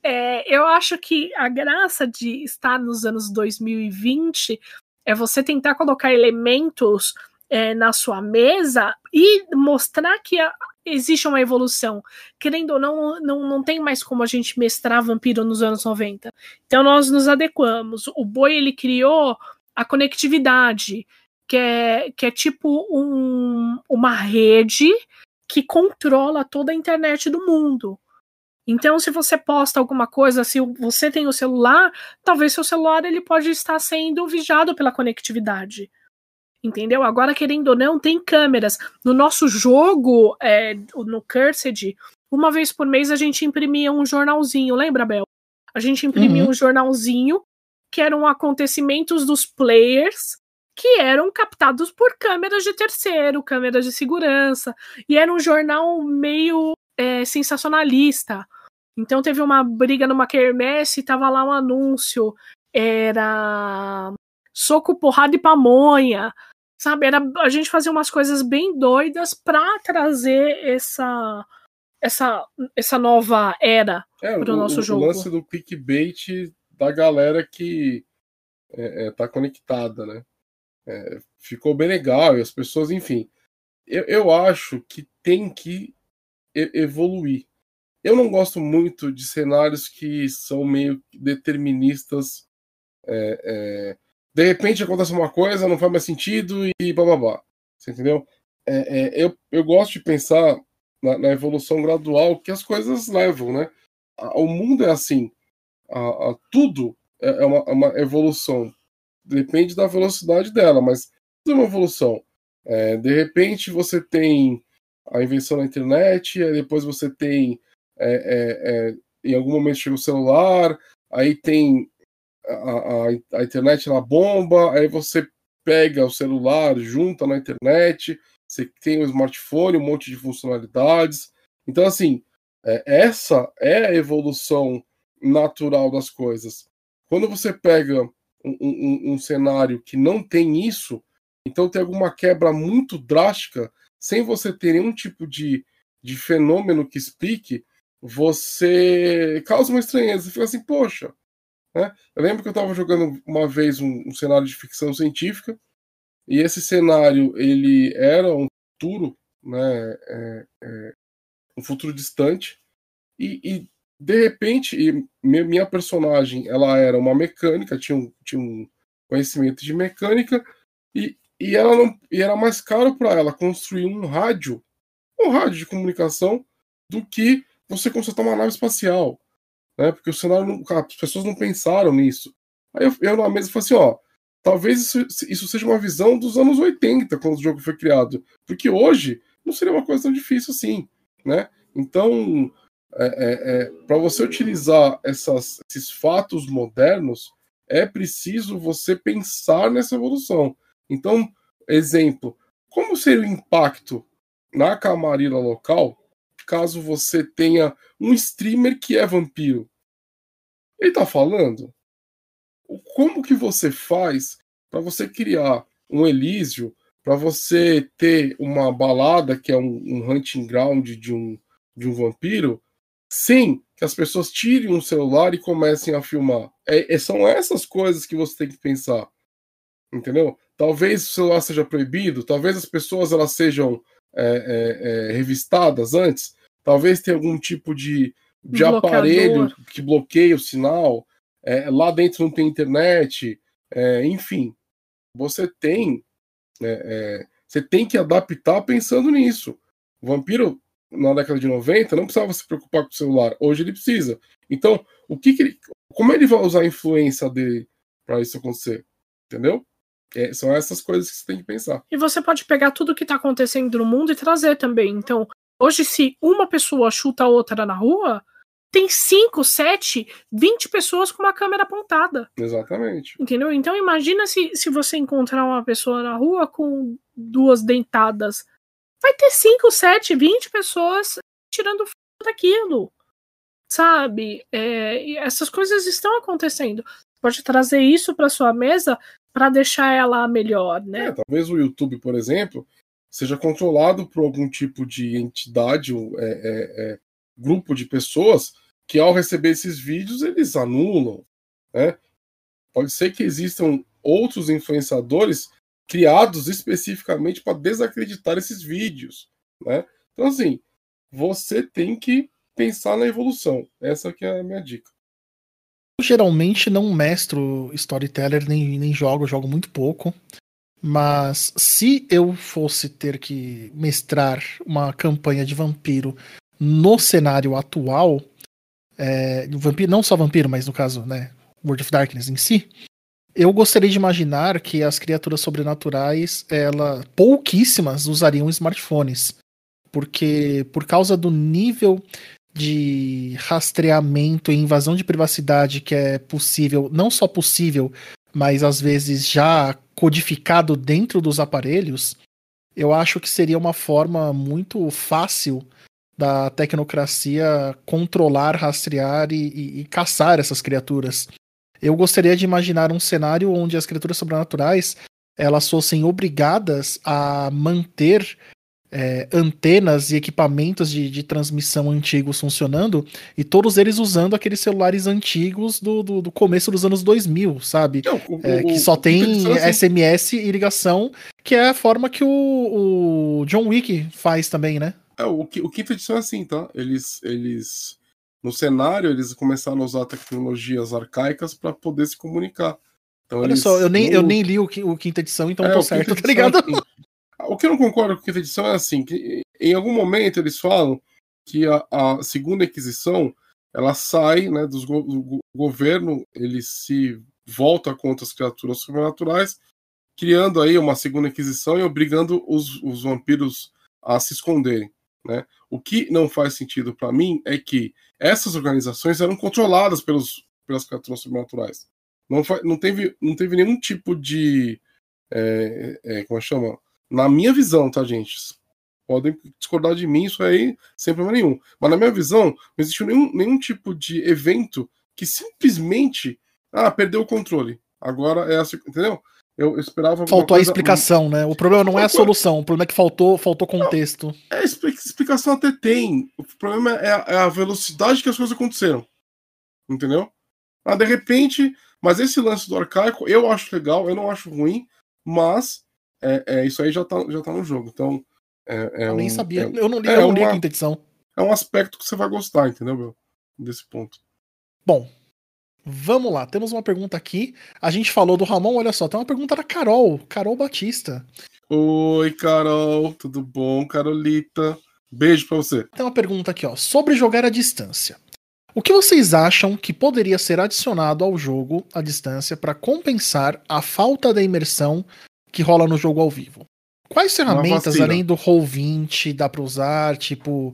É, eu acho que a graça de estar nos anos 2020 é você tentar colocar elementos é, na sua mesa e mostrar que a, existe uma evolução. Querendo ou não, não, não tem mais como a gente mestrar vampiro nos anos 90. Então nós nos adequamos. O Boi ele criou a conectividade, que é, que é tipo um, uma rede que controla toda a internet do mundo. Então, se você posta alguma coisa, se você tem o celular, talvez seu celular ele pode estar sendo vigiado pela conectividade. Entendeu? Agora, querendo ou não, tem câmeras. No nosso jogo, é, no Cursed, uma vez por mês a gente imprimia um jornalzinho, lembra, Bel? A gente imprimia uhum. um jornalzinho que eram acontecimentos dos players que eram captados por câmeras de terceiro, câmeras de segurança, e era um jornal meio é, sensacionalista. Então teve uma briga numa quermesse, tava lá um anúncio, era soco, porrada e pamonha, sabe? Era a gente fazia umas coisas bem doidas para trazer essa essa essa nova era é, para o nosso jogo. O lance do clickbait da galera que é, é, tá conectada, né? É, ficou bem legal e as pessoas, enfim. Eu, eu acho que tem que evoluir. Eu não gosto muito de cenários que são meio deterministas. É, é, de repente acontece uma coisa, não faz mais sentido e blá. Você entendeu? É, é, eu, eu gosto de pensar na, na, evolução gradual que as coisas levam, né? O mundo é assim. A, a, tudo é, é uma, é uma, evolução. Depende da velocidade dela, mas tudo é uma evolução. De repente você tem a invenção da internet, depois você tem. É, em algum momento chega o celular, aí tem a, a, a internet na bomba, aí você pega o celular, junta na internet, você tem o um smartphone, um monte de funcionalidades. Então, assim, é, essa é a evolução natural das coisas. Quando você pega um, um, um, cenário que não tem isso, então tem alguma quebra muito drástica, sem você ter nenhum tipo de, de fenômeno que explique, você causa uma estranheza. Você fica assim, poxa, né? Eu lembro que eu estava jogando uma vez um, um, cenário de ficção científica e esse cenário ele era um futuro, né, é, é, um futuro distante e, e de repente e minha personagem ela era uma mecânica, tinha um, tinha um conhecimento de mecânica e, e ela não e era mais caro para ela construir um rádio, um rádio de comunicação do que você consertar uma nave espacial né? Porque o cenário não, as pessoas não pensaram nisso. Aí eu, eu na mesa falei assim, ó, talvez isso, isso seja uma visão dos anos 80, quando o jogo foi criado. Porque hoje não seria uma coisa tão difícil assim, né? Então, é, é, é, para você utilizar essas, esses fatos modernos, é preciso você pensar nessa evolução. Então, exemplo, como seria o impacto na camarila local caso você tenha um streamer que é vampiro? Ele tá falando como que você faz para você criar um Elísio, para você ter uma balada que é um, um, hunting ground de um, de um vampiro, sem que as pessoas tirem um celular e comecem a filmar. É, é, são essas coisas que você tem que pensar. Entendeu? Talvez o celular seja proibido, talvez as pessoas elas sejam é, é, é revistadas antes, talvez tenha algum tipo de, de aparelho que bloqueia o sinal, é, lá dentro não tem internet, é, enfim, você tem você tem que adaptar pensando nisso. O vampiro na década de 90 não precisava se preocupar com o celular, hoje ele precisa. Então, o que, que ele, como ele vai usar a influência dele para isso acontecer? Entendeu? É, são essas coisas que você tem que pensar. E você pode pegar tudo que está acontecendo no mundo e trazer também. Então, hoje, se uma pessoa chuta a outra na rua, tem 5, 7, 20 pessoas com uma câmera apontada. Exatamente. Entendeu? Então imagina se, se você encontrar uma pessoa na rua com duas dentadas. Vai ter 5, 7, 20 pessoas tirando foto daquilo. Sabe? É, essas coisas estão acontecendo. Pode trazer isso para sua mesa para deixar ela melhor, né? É, talvez o YouTube, por exemplo, seja controlado por algum tipo de entidade, é, é, é, grupo de pessoas que, ao receber esses vídeos, eles anulam. Né? Pode ser que existam outros influenciadores criados especificamente para desacreditar esses vídeos. Né? Então, assim, você tem que pensar na evolução. Essa que é a minha dica. Eu geralmente não mestro storyteller nem, nem jogo, jogo muito pouco. Mas se eu fosse ter que mestrar uma campanha de vampiro no cenário atual, é, vampiro, não só vampiro, mas no caso, né, World of Darkness em si, eu gostaria de imaginar que as criaturas sobrenaturais, ela, pouquíssimas usariam smartphones, porque por causa do nível de rastreamento e invasão de privacidade que é possível, não só possível, mas às vezes já codificado dentro dos aparelhos, eu acho que seria uma forma muito fácil da tecnocracia controlar, rastrear e, e, e, caçar essas criaturas. Eu gostaria de imaginar um cenário onde as criaturas sobrenaturais elas fossem obrigadas a manter é, antenas e equipamentos de, de, transmissão antigos funcionando e todos eles usando aqueles celulares antigos do, do, do começo dos anos 2000, sabe? Não, o, é, que só tem SMS e ligação, que é a forma que o, o John Wick faz também, né? É, o, o quinta edição é assim, tá? Eles, eles no cenário eles começaram a usar tecnologias arcaicas para poder se comunicar. Então, Olha só, eu nem, no... eu nem li o, o quinta edição, então é, tô certo, tá ligado? O que eu não concordo com a quinta edição é assim, que em algum momento eles falam que a, a segunda Inquisição ela sai né, dos, do governo, ele se volta contra as criaturas sobrenaturais, criando aí uma segunda Inquisição e obrigando os, os vampiros a se esconderem. Né? O que não faz sentido para mim é que essas organizações eram controladas pelos, pelas criaturas sobrenaturais. Não, não, teve, não teve nenhum tipo de. É, é, como chama? Na minha visão, tá, gente? Podem discordar de mim, isso aí sem problema nenhum. Mas na minha visão, não existiu nenhum, nenhum tipo de evento que simplesmente. Ah, perdeu o controle. Agora é assim, entendeu? Eu esperava. Faltou a explicação, né? O problema não é a solução, o problema é que faltou, faltou contexto. Não, é, explicação até tem. O problema é a, é a velocidade que as coisas aconteceram. Entendeu? Ah, de repente. Mas esse lance do arcaico eu acho legal, eu não acho ruim, mas é, é, isso aí já tá, já tá no jogo. Então. É, é eu um, nem sabia. É eu não li, eu não li uma, a quinta edição. É um aspecto que você vai gostar, entendeu, meu? Desse ponto. Bom, Vamos lá, temos uma pergunta aqui. A gente falou do Ramon, olha só, tem uma pergunta da Carol, Carol Batista. Oi, Carol, tudo bom, Carolita? Beijo pra você. Tem uma pergunta aqui, ó, sobre jogar à distância. O que vocês acham que poderia ser adicionado ao jogo à distância para compensar a falta da imersão que rola no jogo ao vivo. Quais ferramentas, além do Roll20, dá para usar? Tipo,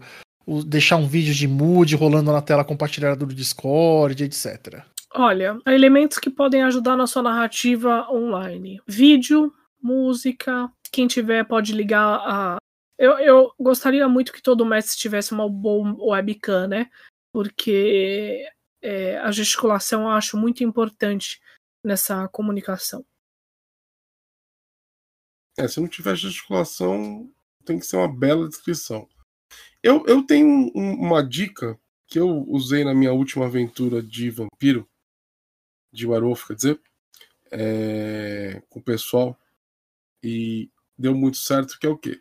deixar um vídeo de mood rolando na tela compartilhada do Discord, etc. Olha, há elementos que podem ajudar na sua narrativa online: vídeo, música. Quem tiver pode ligar a. Eu, eu gostaria muito que todo mestre tivesse uma boa webcam, né? Porque é, a gesticulação eu acho muito importante nessa comunicação. É, se não tiver gesticulação, tem que ser uma bela descrição. Eu, eu tenho um, uma dica que eu usei na minha última aventura de vampiro, de werewolf, quer dizer, é, com o pessoal, e deu muito certo, que é o quê?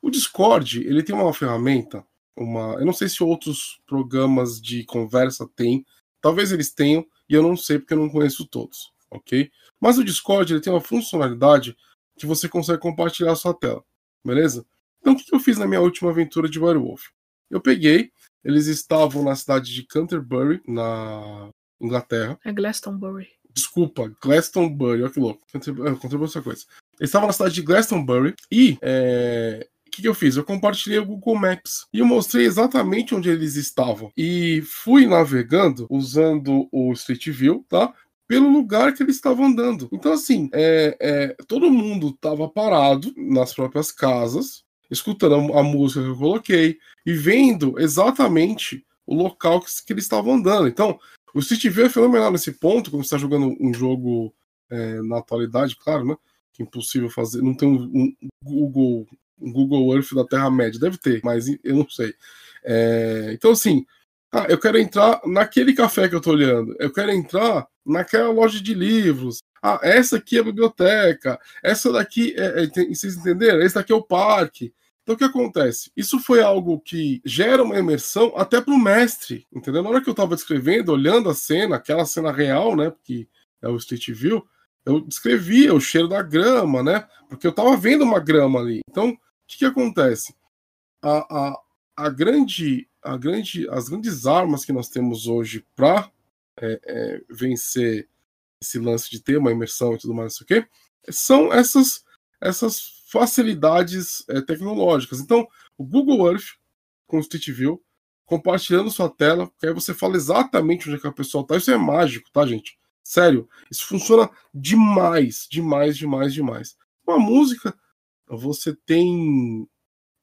O Discord, ele tem uma ferramenta, uma, eu não sei se outros programas de conversa têm, talvez eles tenham, e eu não sei porque eu não conheço todos, ok? Mas o Discord, ele tem uma funcionalidade que você consegue compartilhar a sua tela, beleza? Então o que eu fiz na minha última aventura de Werewolf? Eu peguei, eles estavam na cidade de Canterbury, na Inglaterra. É Glastonbury. Desculpa, Glastonbury, olha que louco. Canterbury é essa coisa. Eles estavam na cidade de Glastonbury e, é, o que, que eu fiz? Eu compartilhei o Google Maps e eu mostrei exatamente onde eles estavam. E fui navegando usando o Street View, tá? Pelo lugar que eles estavam andando. Então, assim, é, é, todo mundo estava parado nas próprias casas, escutando a, música que eu coloquei e vendo exatamente o local que, que eles estavam andando. Então, o View é fenomenal nesse ponto, quando você está jogando um jogo é, na atualidade, claro, né? Que é impossível fazer. Não tem um, um Google, Google Earth da Terra-média. Deve ter, mas eu não sei. É, então, assim, ah, eu quero entrar naquele café que eu tô olhando. Eu quero entrar naquela loja de livros. Ah, essa aqui é a biblioteca. Essa daqui é, é, vocês entenderam? Esse daqui é o parque. Então o que acontece? Isso foi algo que gera uma imersão até para o mestre, entendeu? Na hora que eu estava descrevendo, olhando a cena, aquela cena real, né? Porque é o Street View, eu descrevia o cheiro da grama, né? Porque eu estava vendo uma grama ali. Então, o que, que acontece? A, a, a grande grande, as grandes armas que nós temos hoje para é, é, vencer esse lance de ter uma imersão e tudo mais, isso aqui, são essas, essas facilidades é, tecnológicas. Então, o Google Earth com o Street View, compartilhando sua tela, que aí você fala exatamente onde é que a pessoa está. Isso é mágico, tá, gente? Sério, isso funciona demais, demais, demais, demais. Uma música, você tem.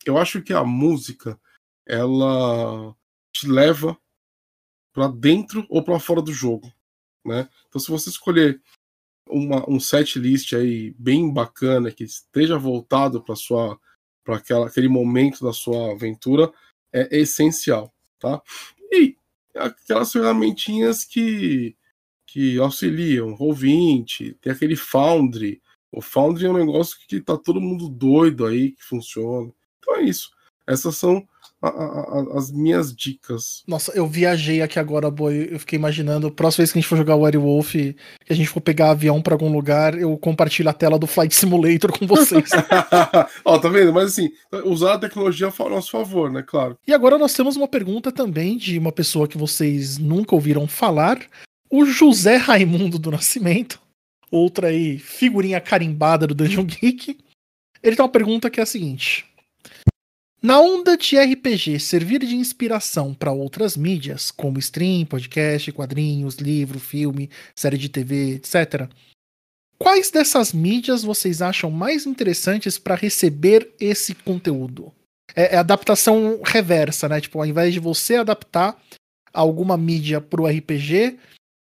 Eu acho que a música ela te leva para dentro ou para fora do jogo, né? Então se você escolher uma, um set list aí bem bacana que esteja voltado para sua para aquele momento da sua aventura é essencial, tá? E aquelas ferramentinhas que que auxiliam, Roll20, tem aquele Foundry. O Foundry é um negócio que tá todo mundo doido aí que funciona. Então é isso. Essas são a, a, as minhas dicas. Nossa, eu viajei aqui agora, boy. Eu fiquei imaginando, próxima vez que a gente for jogar Werewolf, que a gente for pegar avião para algum lugar, eu compartilho a tela do Flight Simulator com vocês. Ó, tá vendo? Mas assim, usar a tecnologia a nosso favor, né? Claro. E agora nós temos uma pergunta também de uma pessoa que vocês nunca ouviram falar, o José Raimundo do Nascimento. Outra aí, figurinha carimbada do Dungeon Geek. Ele tem uma pergunta que é a seguinte: na onda de RPG servir de inspiração para outras mídias, como stream, podcast, quadrinhos, livro, filme, série de TV, etc., quais dessas mídias vocês acham mais interessantes para receber esse conteúdo? É, é, adaptação reversa, né? Tipo, ao invés de você adaptar alguma mídia para o RPG,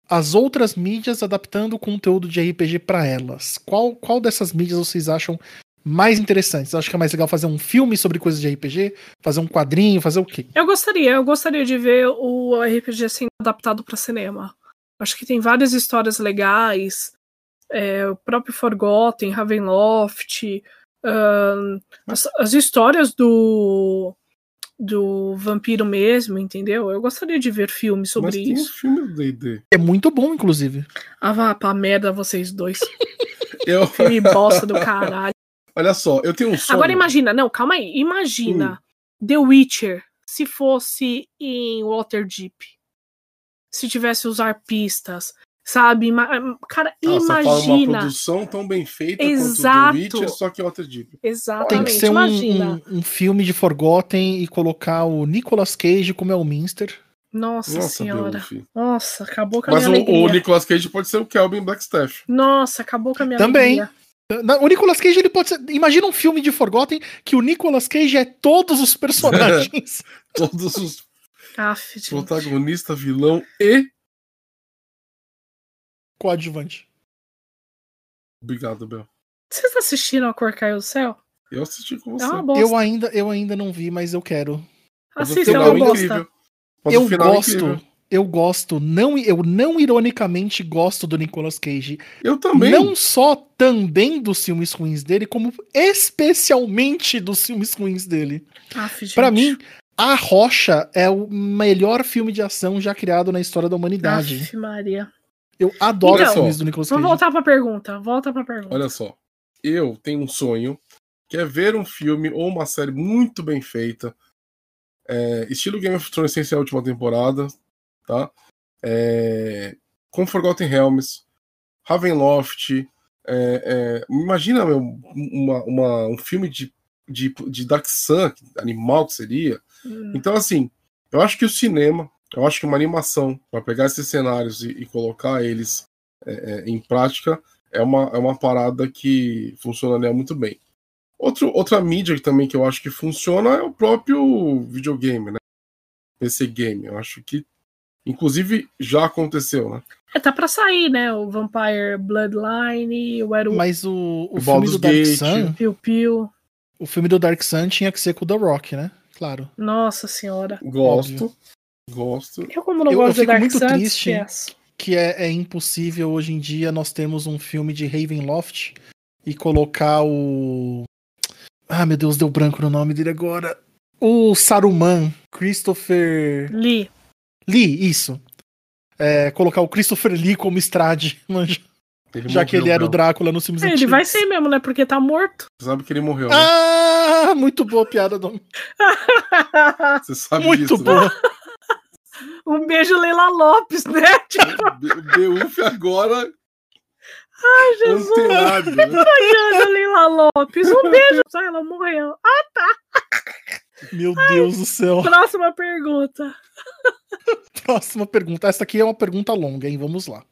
as outras mídias adaptando o conteúdo de RPG para elas. Qual, qual dessas mídias vocês acham mais interessantes? Acho que é mais legal fazer um filme sobre coisas de RPG, fazer um quadrinho, fazer o quê? Eu gostaria, eu gostaria de ver o RPG sendo adaptado para cinema. Acho que tem várias histórias legais, é, o próprio Forgotten, Ravenloft, um, as, as, histórias do do vampiro mesmo, entendeu? Eu gostaria de ver filmes sobre Mas tem isso. Filme D&D. É muito bom, inclusive. Ah, vá pra merda vocês dois. Eu... Filme bosta do caralho. Olha só, eu tenho um sonho. Agora imagina, não, calma aí. Imagina hum. The Witcher se fosse em Waterdeep. Se tivesse os arpistas, sabe? Cara, ah, imagina. uma produção tão bem feita Exato. quanto The Witcher, só que Waterdeep. Exatamente. Tem que ser um, um, um, filme de Forgotten e colocar o Nicolas Cage como Elminster. Nossa, Nossa senhora. Nossa, acabou com a Mas minha o, alegria. o Nicolas Cage pode ser o Kelvin Blackstaff. Nossa, acabou com a minha Também. alegria. O Nicolas Cage, ele pode ser. Imagina um filme de Forgotten que o Nicolas Cage é todos os personagens. todos os. Aff, protagonista, vilão e. Coadjuvante. Obrigado, Bel. Vocês assistiram A Cor Caiu do Céu? Eu assisti com você. É eu ainda, eu ainda não vi, mas eu quero. Assista, eu, eu gosto. Eu gosto eu gosto, não, eu não ironicamente gosto do Nicolas Cage. Eu também. Não só também dos filmes ruins dele, como especialmente dos filmes ruins dele. Para mim, A Rocha é o melhor filme de ação já criado na história da humanidade. Aff, Maria. Eu adoro então, os filmes do Nicolas Cage. Vamos voltar pra pergunta. Volta pra pergunta. Olha só. Eu tenho um sonho que é ver um filme ou uma série muito bem feita. É, estilo Game of Thrones sem ser a última temporada, tá? É, com Forgotten Realms, Ravenloft, é, é, imagina meu, uma, uma, um filme de de, de Dark Sun, animal que seria. Hum. Então, assim, eu acho que o cinema, eu acho que uma animação, para pegar esses cenários e, e colocar eles é, é, em prática, é uma, é uma parada que funcionaria muito bem. Outro, outra mídia também que eu acho que funciona é o próprio videogame, né? PC game. Eu acho que, inclusive, já aconteceu, né? É, tá pra sair, né? O Vampire Bloodline, o Werewolf Mas o, o O filme do Dark Gate. Sun, Piu Piu. o filme do Dark Sun tinha que ser com o The Rock, né? Claro. Nossa senhora. Gosto. Gosto. Eu, como não Eu- eu gosto de fico Dark muito Sun, triste. Que é, é impossível hoje em dia nós temos um filme de Ravenloft e colocar o. Ah, meu Deus, deu branco no nome dele agora. O Saruman, Christopher Lee. Lee, isso. É, colocar o Christopher Lee como Strade, manja, Ele já que morreu, ele era o Bel. Drácula nos filmes É, ele vai ser mesmo, né? Porque tá morto. Você sabe que ele morreu, né? Ah, muito boa a piada, do... Você sabe muito disso, né? boa. um beijo, Leila Lopes, né? Tipo, O Beuf agora ai, Jesus. antenado, né? Leila Lopes. Um beijo. Ai, ela morreu. Meu Deus do céu. Próxima pergunta. Próxima pergunta. Essa aqui é uma pergunta longa, hein? Vamos lá.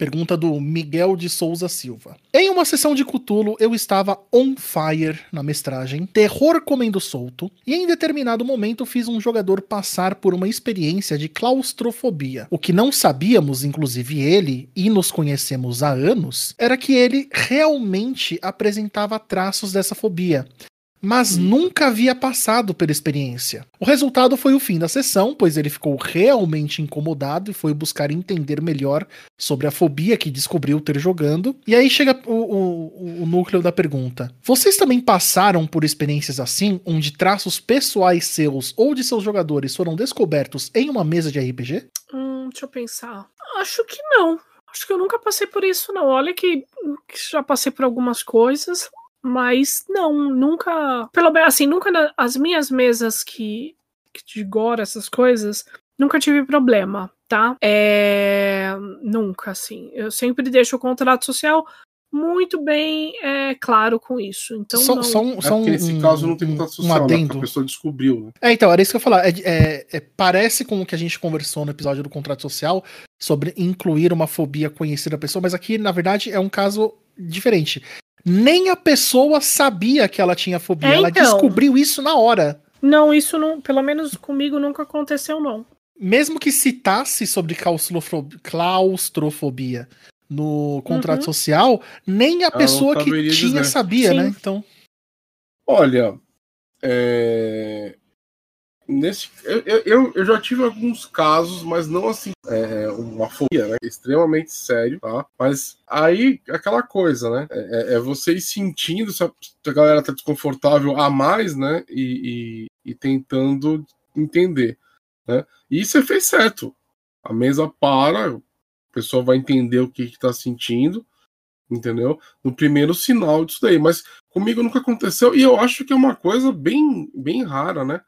Pergunta do Miguel de Souza Silva. Em uma sessão de Cutulo, eu estava on fire na mestragem, terror comendo solto, e em determinado momento fiz um jogador passar por uma experiência de claustrofobia. O que não sabíamos, inclusive ele, e nos conhecemos há anos, era que ele realmente apresentava traços dessa fobia mas nunca havia passado pela experiência. O resultado foi o fim da sessão, pois ele ficou realmente incomodado e foi buscar entender melhor sobre a fobia que descobriu ter jogando. E aí chega o, o- o núcleo da pergunta: Vocês também passaram por experiências assim, onde traços pessoais seus ou de seus jogadores foram descobertos em uma mesa de RPG? Hum, deixa eu pensar. Acho que não. Acho que eu nunca passei por isso, não. Olha que, que já passei por algumas coisas, mas não, nunca. Pelo menos assim, nunca na- as minhas mesas que, que de gore, essas coisas, nunca tive problema, tá? É, nunca, assim. Eu sempre deixo o contrato social muito bem é, claro com isso. Então, só, não. só um, É só porque um, nesse caso não tem um- contato um social, né? A pessoa descobriu, né? É, então, era isso que eu ia falar. É, é- é- parece com o que a gente conversou no episódio do contrato social sobre incluir uma fobia conhecida da pessoa, mas aqui, na verdade, é um caso diferente. Nem a pessoa sabia que ela tinha fobia, É, ela então. descobriu isso na hora. Não, isso não, pelo menos comigo nunca aconteceu, não. Mesmo que citasse sobre claustrofo- claustrofobia no contrato Uhum. social, nem a Ela pessoa que tinha dizer. sabia, Sim. né? Então, Olha, é, nesse, eu, eu- eu, já tive alguns casos, mas não assim, é, uma fobia, né? Extremamente sério, tá? Mas aí, aquela coisa, né? É, é- é você ir sentindo se a, se a galera tá desconfortável a mais, né? E, e- e tentando entender, né? E você fez certo. A mesa para, a pessoa vai entender o que, que tá sentindo, entendeu? No primeiro sinal disso daí, mas comigo nunca aconteceu e eu acho que é uma coisa bem, bem rara, né?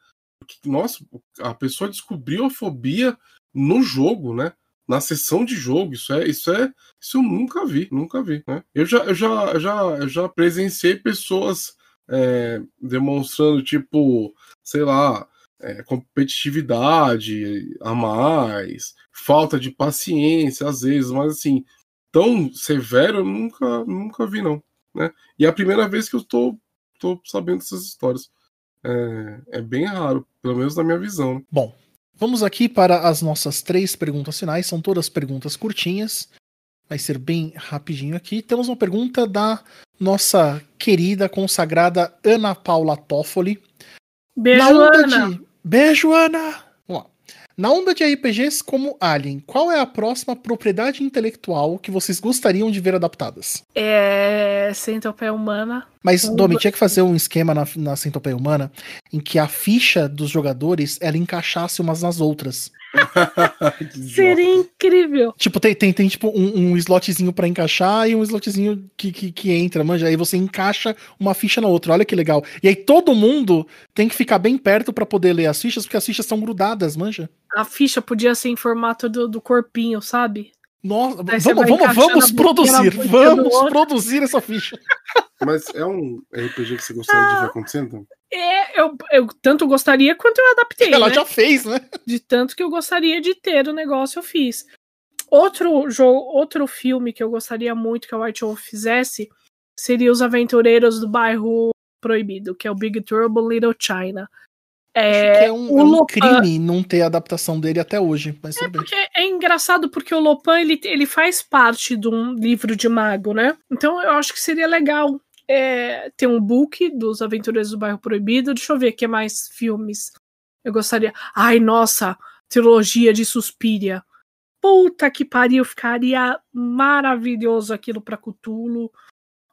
Nossa, a pessoa descobriu a fobia no jogo, né? Na sessão de jogo, isso é, isso é, isso eu nunca vi, nunca vi, né? Eu já, eu já, já, já presenciei pessoas é, demonstrando tipo, sei lá, é, competitividade a mais, falta de paciência às vezes, mas assim, tão severo eu nunca, nunca vi não, né? E é a primeira vez que eu tô, tô sabendo dessas histórias. É, é bem raro, pelo menos na minha visão. né? Bom, vamos aqui para as nossas três perguntas finais. São todas perguntas curtinhas. Vai ser bem rapidinho aqui. Temos uma pergunta da nossa querida, consagrada Ana Paula Toffoli. Beijo, Ana. de. Beijo, Ana! Na onda de RPGs como Alien, qual é a próxima propriedade intelectual que vocês gostariam de ver adaptadas? É. Centopeia humana. Mas, Um, Domi, tinha que fazer um esquema na, na Centopeia Humana em que a ficha dos jogadores ela encaixasse umas nas outras. Seria incrível. Tipo, tem, tem, tem tipo um, um slotzinho pra encaixar e um slotzinho que, que, que entra, manja. Aí você encaixa uma ficha na outra. Olha que legal. E aí todo mundo tem que ficar bem perto pra poder ler as fichas, porque as fichas são grudadas, manja. A ficha podia ser em formato do, do corpinho, sabe? Nossa, vamos, vamos, vamos produzir. Vamos produzir essa ficha. Mas é um RPG que você gostaria de ver acontecendo? É, eu, eu tanto gostaria quanto eu adaptei. Ela né? já fez, né? De tanto que eu gostaria de ter o negócio, eu fiz. Outro jogo, outro filme que eu gostaria muito que a White Wolf fizesse seria Os Aventureiros do Bairro Proibido, que é o Big Trouble Little China. É, Acho que é um, o é um Lopan- crime não ter adaptação dele até hoje, mas É porque é engraçado porque o Lopan ele, ele faz parte de um livro de mago, né? Então eu acho que seria legal é, ter um book dos Aventureiros do Bairro Proibido. Deixa eu ver que mais filmes eu gostaria. Ai, nossa, trilogia de Suspiria. Puta que pariu, ficaria maravilhoso aquilo pra Cthulhu.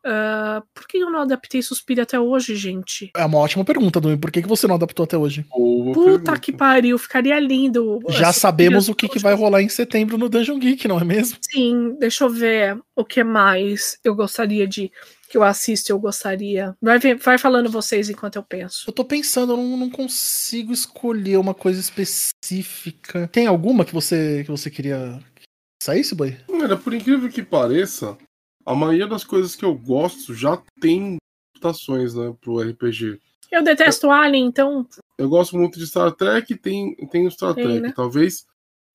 Ah, por que eu não adaptei Suspiria até hoje, gente? É uma ótima pergunta, Dumi. Por que, que você não adaptou até hoje? Boa Puta pergunta. que pariu, ficaria lindo. Já Suspiria sabemos o que, que vai rolar em setembro no Dungeon Geek, não é mesmo? Sim, deixa eu ver o que mais eu gostaria de. Que eu assisto, eu gostaria. Vai, vai falando vocês enquanto eu penso. Eu tô pensando, eu não, não consigo escolher uma coisa específica. Tem alguma que você que você queria que saísse, boy? Olha, por incrível que pareça, a maioria das coisas que eu gosto já tem adaptações, né, pro RPG. Eu detesto Alien, então. Eu gosto muito de Star Trek, tem, tem o Star Tem, Trek. né? Talvez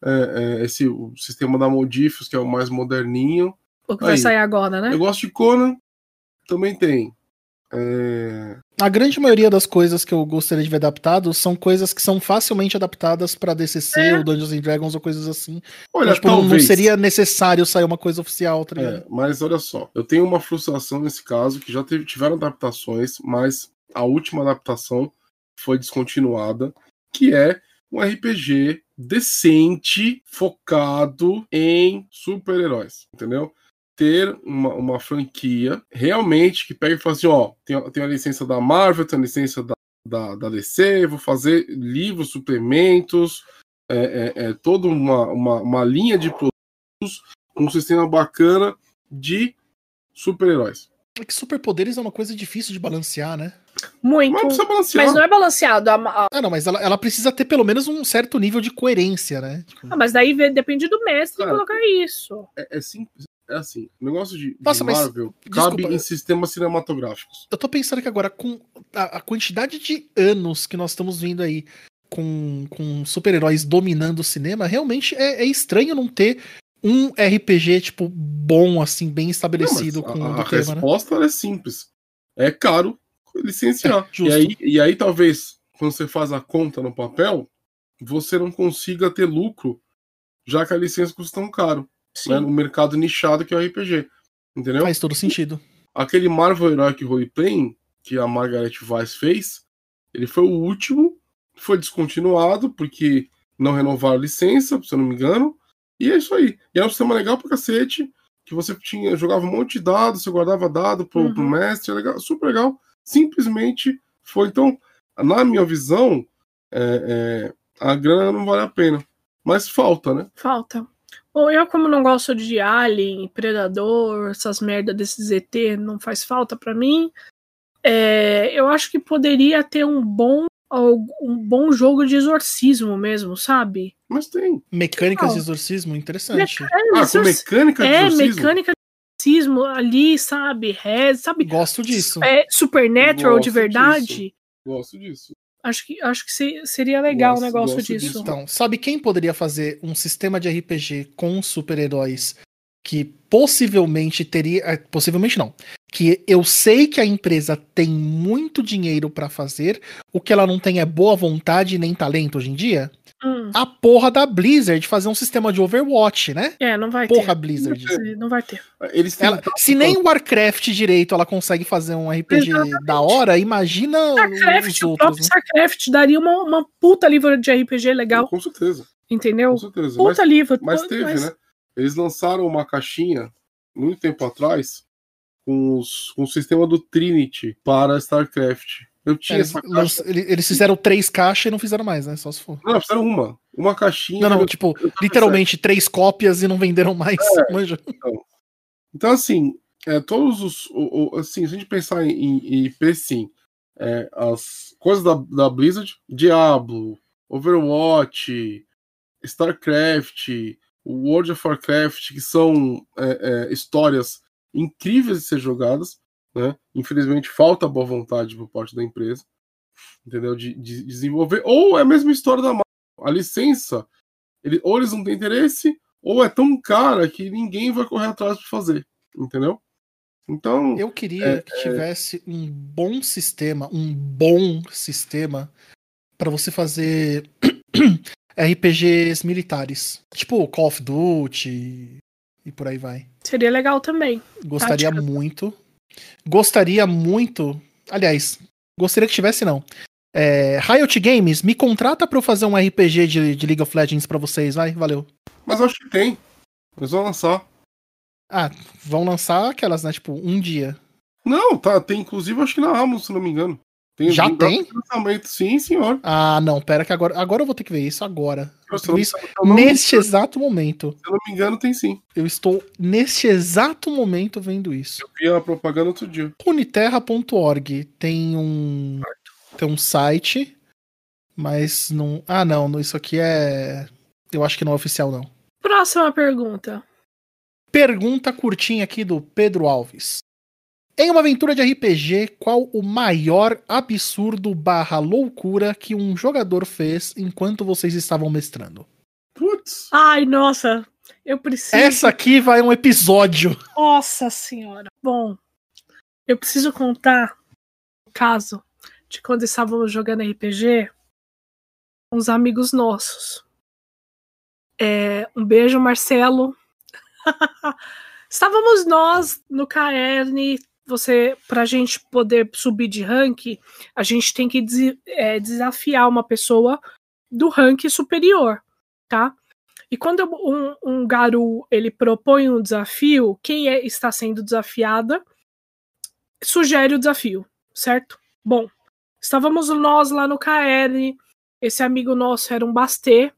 é, é, esse o sistema da Modifius, que é o mais moderninho. O que vai Aí. sair agora, né? Eu gosto de Conan, também tem. É, A grande maioria das coisas que eu gostaria de ver adaptado são coisas que são facilmente adaptadas pra DCC É. ou Dungeons and Dragons ou coisas assim. Olha, Então, tipo, não- não talvez. seria necessário sair uma coisa oficial, tá ligado? É, mas olha só, eu tenho uma frustração nesse caso, que já teve- tiveram adaptações, mas a última adaptação foi descontinuada, que é um RPG decente, focado em super-heróis, entendeu? Ter uma, uma franquia realmente que pega e fala assim, ó, tem, tem a licença da Marvel, tem a licença da, da, da DC, vou fazer livros, suplementos, é, é, é toda uma, uma, uma linha de produtos com um sistema bacana de super-heróis. É que superpoderes é uma coisa difícil de balancear, né? Muito. Mas precisa balancear. Mas não é balanceado. a- Ah, não, mas ela, ela precisa ter pelo menos um certo nível de coerência, né? Tipo, Ah, mas daí depende do mestre Cara, colocar isso. É, é simples. É assim, o negócio de, de Nossa, mas- Marvel desculpa. cabe em sistemas cinematográficos. Eu tô pensando que agora, com a, a quantidade de anos que nós estamos vindo aí com, com super-heróis dominando o cinema, realmente é, é estranho não ter um RPG, tipo, bom, assim, bem estabelecido Não, mas com a, a tema, né? resposta ela é simples. É caro licenciar. É, e, aí, e aí, talvez, quando você faz a conta no papel, você não consiga ter lucro, já que a licença custa tão caro. Né, no mercado nichado que é o RPG. Entendeu? Faz todo sentido. aquele Marvel Heroic Roleplaying que a Margaret Weiss fez, ele foi o último, foi descontinuado porque não renovaram a licença, se eu não me engano. E é isso aí. E era um sistema legal pra cacete, que você tinha, jogava um monte de dados, você guardava dado pro, Uhum. pro mestre, é legal, super legal. Simplesmente foi. Então, na minha visão, é, é, a grana não vale a pena. Mas falta, né? Falta. Bom, eu, como não gosto de Alien, Predador, essas merda desses ET, não faz falta pra mim. É, eu acho que poderia ter um bom, um bom jogo de exorcismo mesmo, sabe? Mas tem. Mecânicas Não. de exorcismo, interessante. É, Ah, com mecânica de é exorcismo? mecânica de exorcismo ali, sabe? Rez, sabe? Gosto disso. É, Supernatural de Gosto verdade. Gosto disso. Acho que, acho que se- seria legal Gosto- um negócio disso. disso. Então, sabe quem poderia fazer um sistema de RPG com super-heróis que possivelmente teria. eh, Possivelmente não. Que eu sei que a empresa tem muito dinheiro pra fazer, o que ela não tem é boa vontade nem talento hoje em dia? Hum, A porra da Blizzard fazer um sistema de Overwatch, né? é, não vai Porra, ter. Blizzard. Não vai ter. Eles Ela, se nem o Warcraft direito ela consegue fazer um RPG da hora, imagina StarCraft, os o outros. próprio Né? StarCraft daria uma, uma puta livro de RPG legal, Com certeza, entendeu? com certeza. Mas, Puta livro. mas teve, mas- né? Eles lançaram uma caixinha muito tempo atrás com, os, com o sistema do Trinity para StarCraft. Eu tinha Eles, essa caixa. eles fizeram três caixas e não fizeram mais, né? Só se for. Não, fizeram uma. Uma caixinha. Não, não, Eu- tipo, eu literalmente três cópias e não venderam mais. É. Manja. Então, assim, é, todos os. o- o- assim, se a gente pensar em, em IP, sim, é, as coisas da, da Blizzard, Diablo, Overwatch, StarCraft, World of Warcraft, que são é, é, histórias incríveis de ser jogadas, né? Infelizmente falta boa vontade por parte da empresa, entendeu? De, de desenvolver. Ou é a mesma história da marca. A licença, ele, ou eles não têm interesse, ou é tão cara que ninguém vai correr atrás para fazer, entendeu? Então. Eu queria é, que tivesse é... um bom sistema, um bom sistema para você fazer RPGs militares. Tipo Call of Duty e por aí vai. Seria legal também. Gostaria Tática. muito. Gostaria muito. Aliás, gostaria que tivesse, não. É, Riot Games, me contrata pra eu fazer um RPG de, de League of Legends pra vocês, vai, valeu. Mas acho que tem. Eles vão lançar. Ah, vão lançar aquelas, né? Tipo, um dia. Não, tá. Tem inclusive, acho que na Amazon, se não me engano. Tem Já tem? Sim, senhor. Ah, não, pera que agora, agora eu vou ter que ver isso agora. Eu isso neste exato momento. Se eu não me engano, tem sim. Eu estou neste exato momento vendo isso. Eu vi a propaganda outro dia. Uniterra.org tem um tem um site, mas não. Ah, não, isso aqui é. Eu acho que não é oficial não. Próxima pergunta. Pergunta curtinha aqui do Pedro Alves. Em uma aventura de RPG, qual o maior absurdo barra loucura que um jogador fez enquanto vocês estavam mestrando? Putz. Ai, nossa, eu preciso. Essa aqui vai um episódio. Nossa senhora. Bom, eu preciso contar o caso de quando estávamos jogando RPG uns amigos nossos. É, um beijo, Marcelo. Estávamos nós no Caerne você, pra gente poder subir de rank, a gente tem que é, desafiar uma pessoa do rank superior, tá? E quando um, um Garu ele propõe um desafio, quem é, está sendo desafiada sugere o desafio, certo? Bom, estávamos nós lá no KL, esse amigo nosso era um Bastê,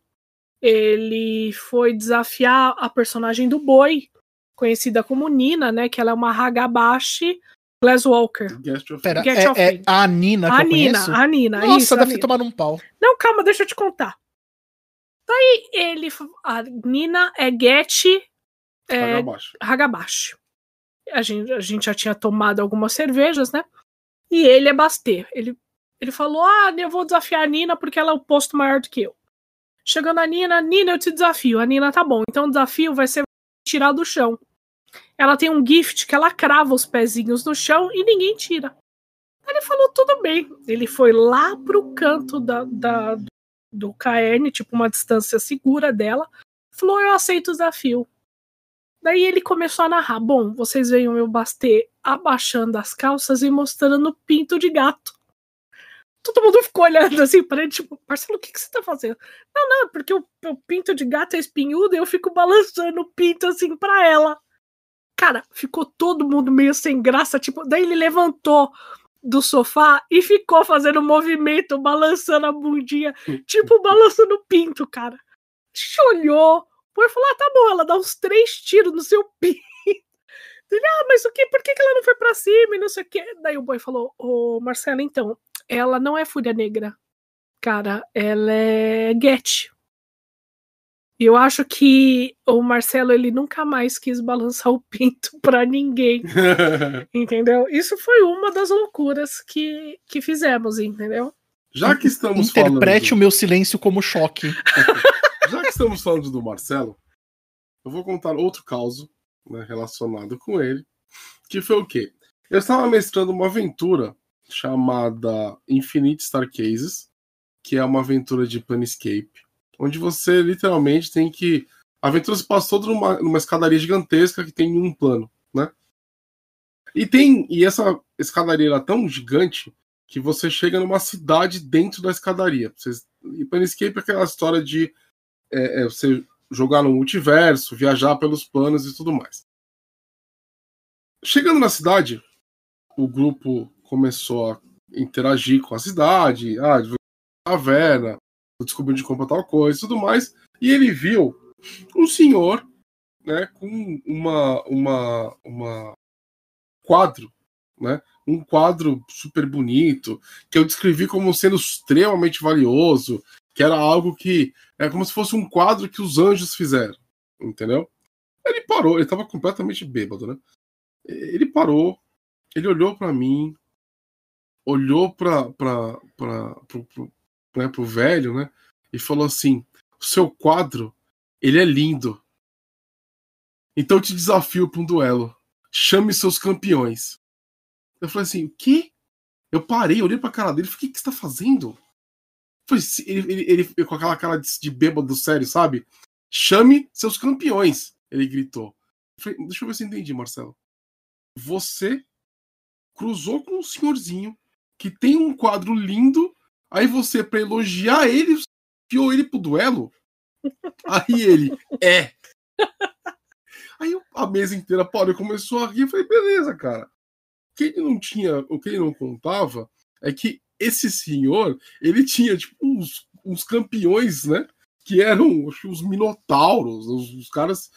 ele foi desafiar a personagem do Boi, conhecida como Nina, né? Que ela é uma Hagabashi Glasswalker. Pera, é, é, a Nina que a eu Nina, conheço? A Nina, Nossa, isso, deve ter tomado um pau. Não, calma, deixa eu te contar. Daí ele. A Nina é Getty é, Hagabashi. A gente, a gente já tinha tomado algumas cervejas, né? E ele é Bastê. Ele, ele falou: Ah, eu vou desafiar a Nina porque ela é o posto maior do que eu. Chegando a Nina, Nina, eu te desafio. A Nina tá bom. Então o desafio vai ser tirar do chão. Ela tem um gift que ela crava os pezinhos no chão e ninguém tira. Ele falou, tudo bem. Ele foi lá pro canto da, da do Caerne, tipo uma distância segura dela. Falou, eu aceito o desafio. Daí ele começou a narrar. Bom, vocês veem o meu bastê abaixando as calças e mostrando pinto de gato. Todo mundo ficou olhando assim para ele, tipo, Marcelo, o que, que você tá fazendo? Não, não, porque o, o pinto de gato é espinhudo e eu fico balançando o pinto assim pra ela. Cara, ficou todo mundo meio sem graça, tipo, daí ele levantou do sofá e ficou fazendo movimento, balançando a bundinha, tipo balançando o pinto, cara. Gente olhou, o falou: ah, tá bom, ela dá uns três tiros no seu pinto. Ele, ah, mas o que? Por que, que ela não foi pra cima e não sei o que? Daí o boy falou: Ô Marcelo, então, ela não é Fúria Negra. Cara, ela é Get. E eu acho que o Marcelo ele nunca mais quis balançar o pinto para ninguém. entendeu? Isso foi uma das loucuras que, que fizemos, entendeu? Já que estamos Interprete falando... o meu silêncio como choque. Já que estamos falando do Marcelo, eu vou contar outro caso né, relacionado com ele, que foi o quê? Eu estava mestrando uma aventura chamada Infinite Star Cases, que é uma aventura de Planescape onde você literalmente tem que. A aventura se passa toda numa, numa escadaria gigantesca que tem um plano, né? E tem. E essa escadaria era tão gigante que você chega numa cidade dentro da escadaria. Vocês, e Planescape é aquela história de é, é, você jogar no multiverso, viajar pelos planos e tudo mais. Chegando na cidade, o grupo começou a interagir com a cidade, ah, taverna, descobriu de comprar tal coisa e tudo mais. E ele viu um senhor, né, com uma, uma, uma quadro, né, um quadro super bonito, que eu descrevi como sendo extremamente valioso, que era algo que é como se fosse um quadro que os anjos fizeram, entendeu? Ele parou, ele estava completamente bêbado, né? Ele parou, ele olhou para mim, olhou para né, pro velho, né? E falou assim: "O seu quadro, ele é lindo. Então eu te desafio para um duelo. Chame seus campeões." Eu falei assim: "O quê?" Eu parei, olhei pra cara dele e falei: "O que, que você tá fazendo?" Falei, ele, ele, ele, com aquela cara de, de bêbado sério, sabe? Chame seus campeões, ele gritou. Eu falei, Deixa eu ver se eu entendi, Marcelo. Você cruzou com um senhorzinho que tem um quadro lindo, aí você, pra elogiar ele, enfiou ele pro duelo? Aí ele, é. Aí a mesa inteira parou começou a rir. Eu falei, beleza, cara. O que ele não tinha, o que ele não contava é que esse senhor, ele tinha tipo uns, uns campeões, né? Que eram os minotauros, os, os caras,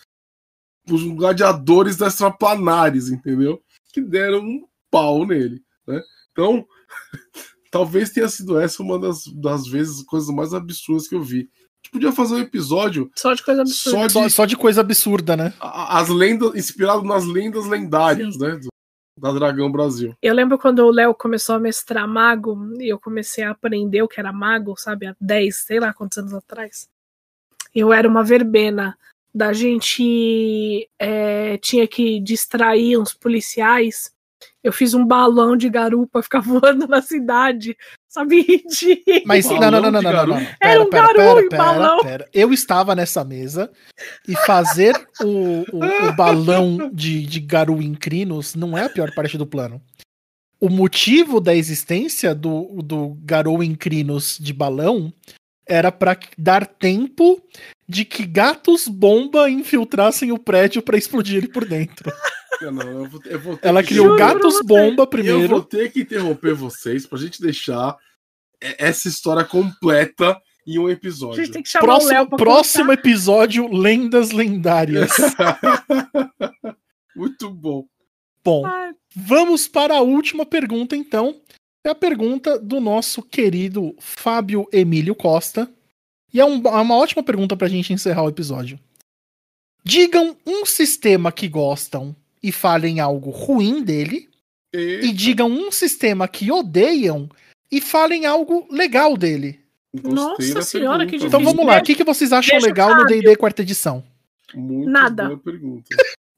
os gladiadores extraplanares, entendeu? Que deram um pau nele, né? Então, talvez tenha sido essa uma das, das vezes, coisas mais absurdas que eu vi. A gente podia fazer um episódio Só de coisa absurda. só de Só, só de coisa absurda, né? as lendas, inspirado nas lendas lendárias, né? do- da Dragão Brasil. Eu lembro quando o Léo começou a mestrar mago e eu comecei a aprender o que era mago, sabe, há 10, sei lá quantos anos atrás. Eu era uma verbena. Da gente é, tinha que distrair uns policiais. Eu fiz um balão de garupa ficar voando na cidade, sabe? De... Mas não, não, não, não, não, não, não. Pera, Era um pera, e balão. pera. Eu estava nessa mesa e fazer o, o, o balão de, de garu em crinos não é a pior parte do plano. O motivo da existência do, do garou em crinos de balão era para dar tempo de que gatos bomba infiltrassem o prédio para explodir ele por dentro. Eu não, eu vou, eu vou Ela que- criou pra gatos bomba Eu vou primeiro. ter que interromper vocês pra gente deixar essa história completa em um A episódio. gente tem que chamar o Léo Próximo, pra próximo episódio, lendas lendárias. Muito bom. Bom, contar. Vamos para a última pergunta, então. É a pergunta do nosso querido Fábio Emílio Costa. E é, um- é uma ótima pergunta para a gente encerrar o episódio. Digam um sistema que gostam e falem algo ruim dele. E, E digam um sistema que odeiam e falem algo legal dele. gostei Nossa senhora, que pergunta. Então Difícil. vamos lá. O que, que vocês acham Deixa legal no D&D quarta edição? Muito Nada. boa pergunta.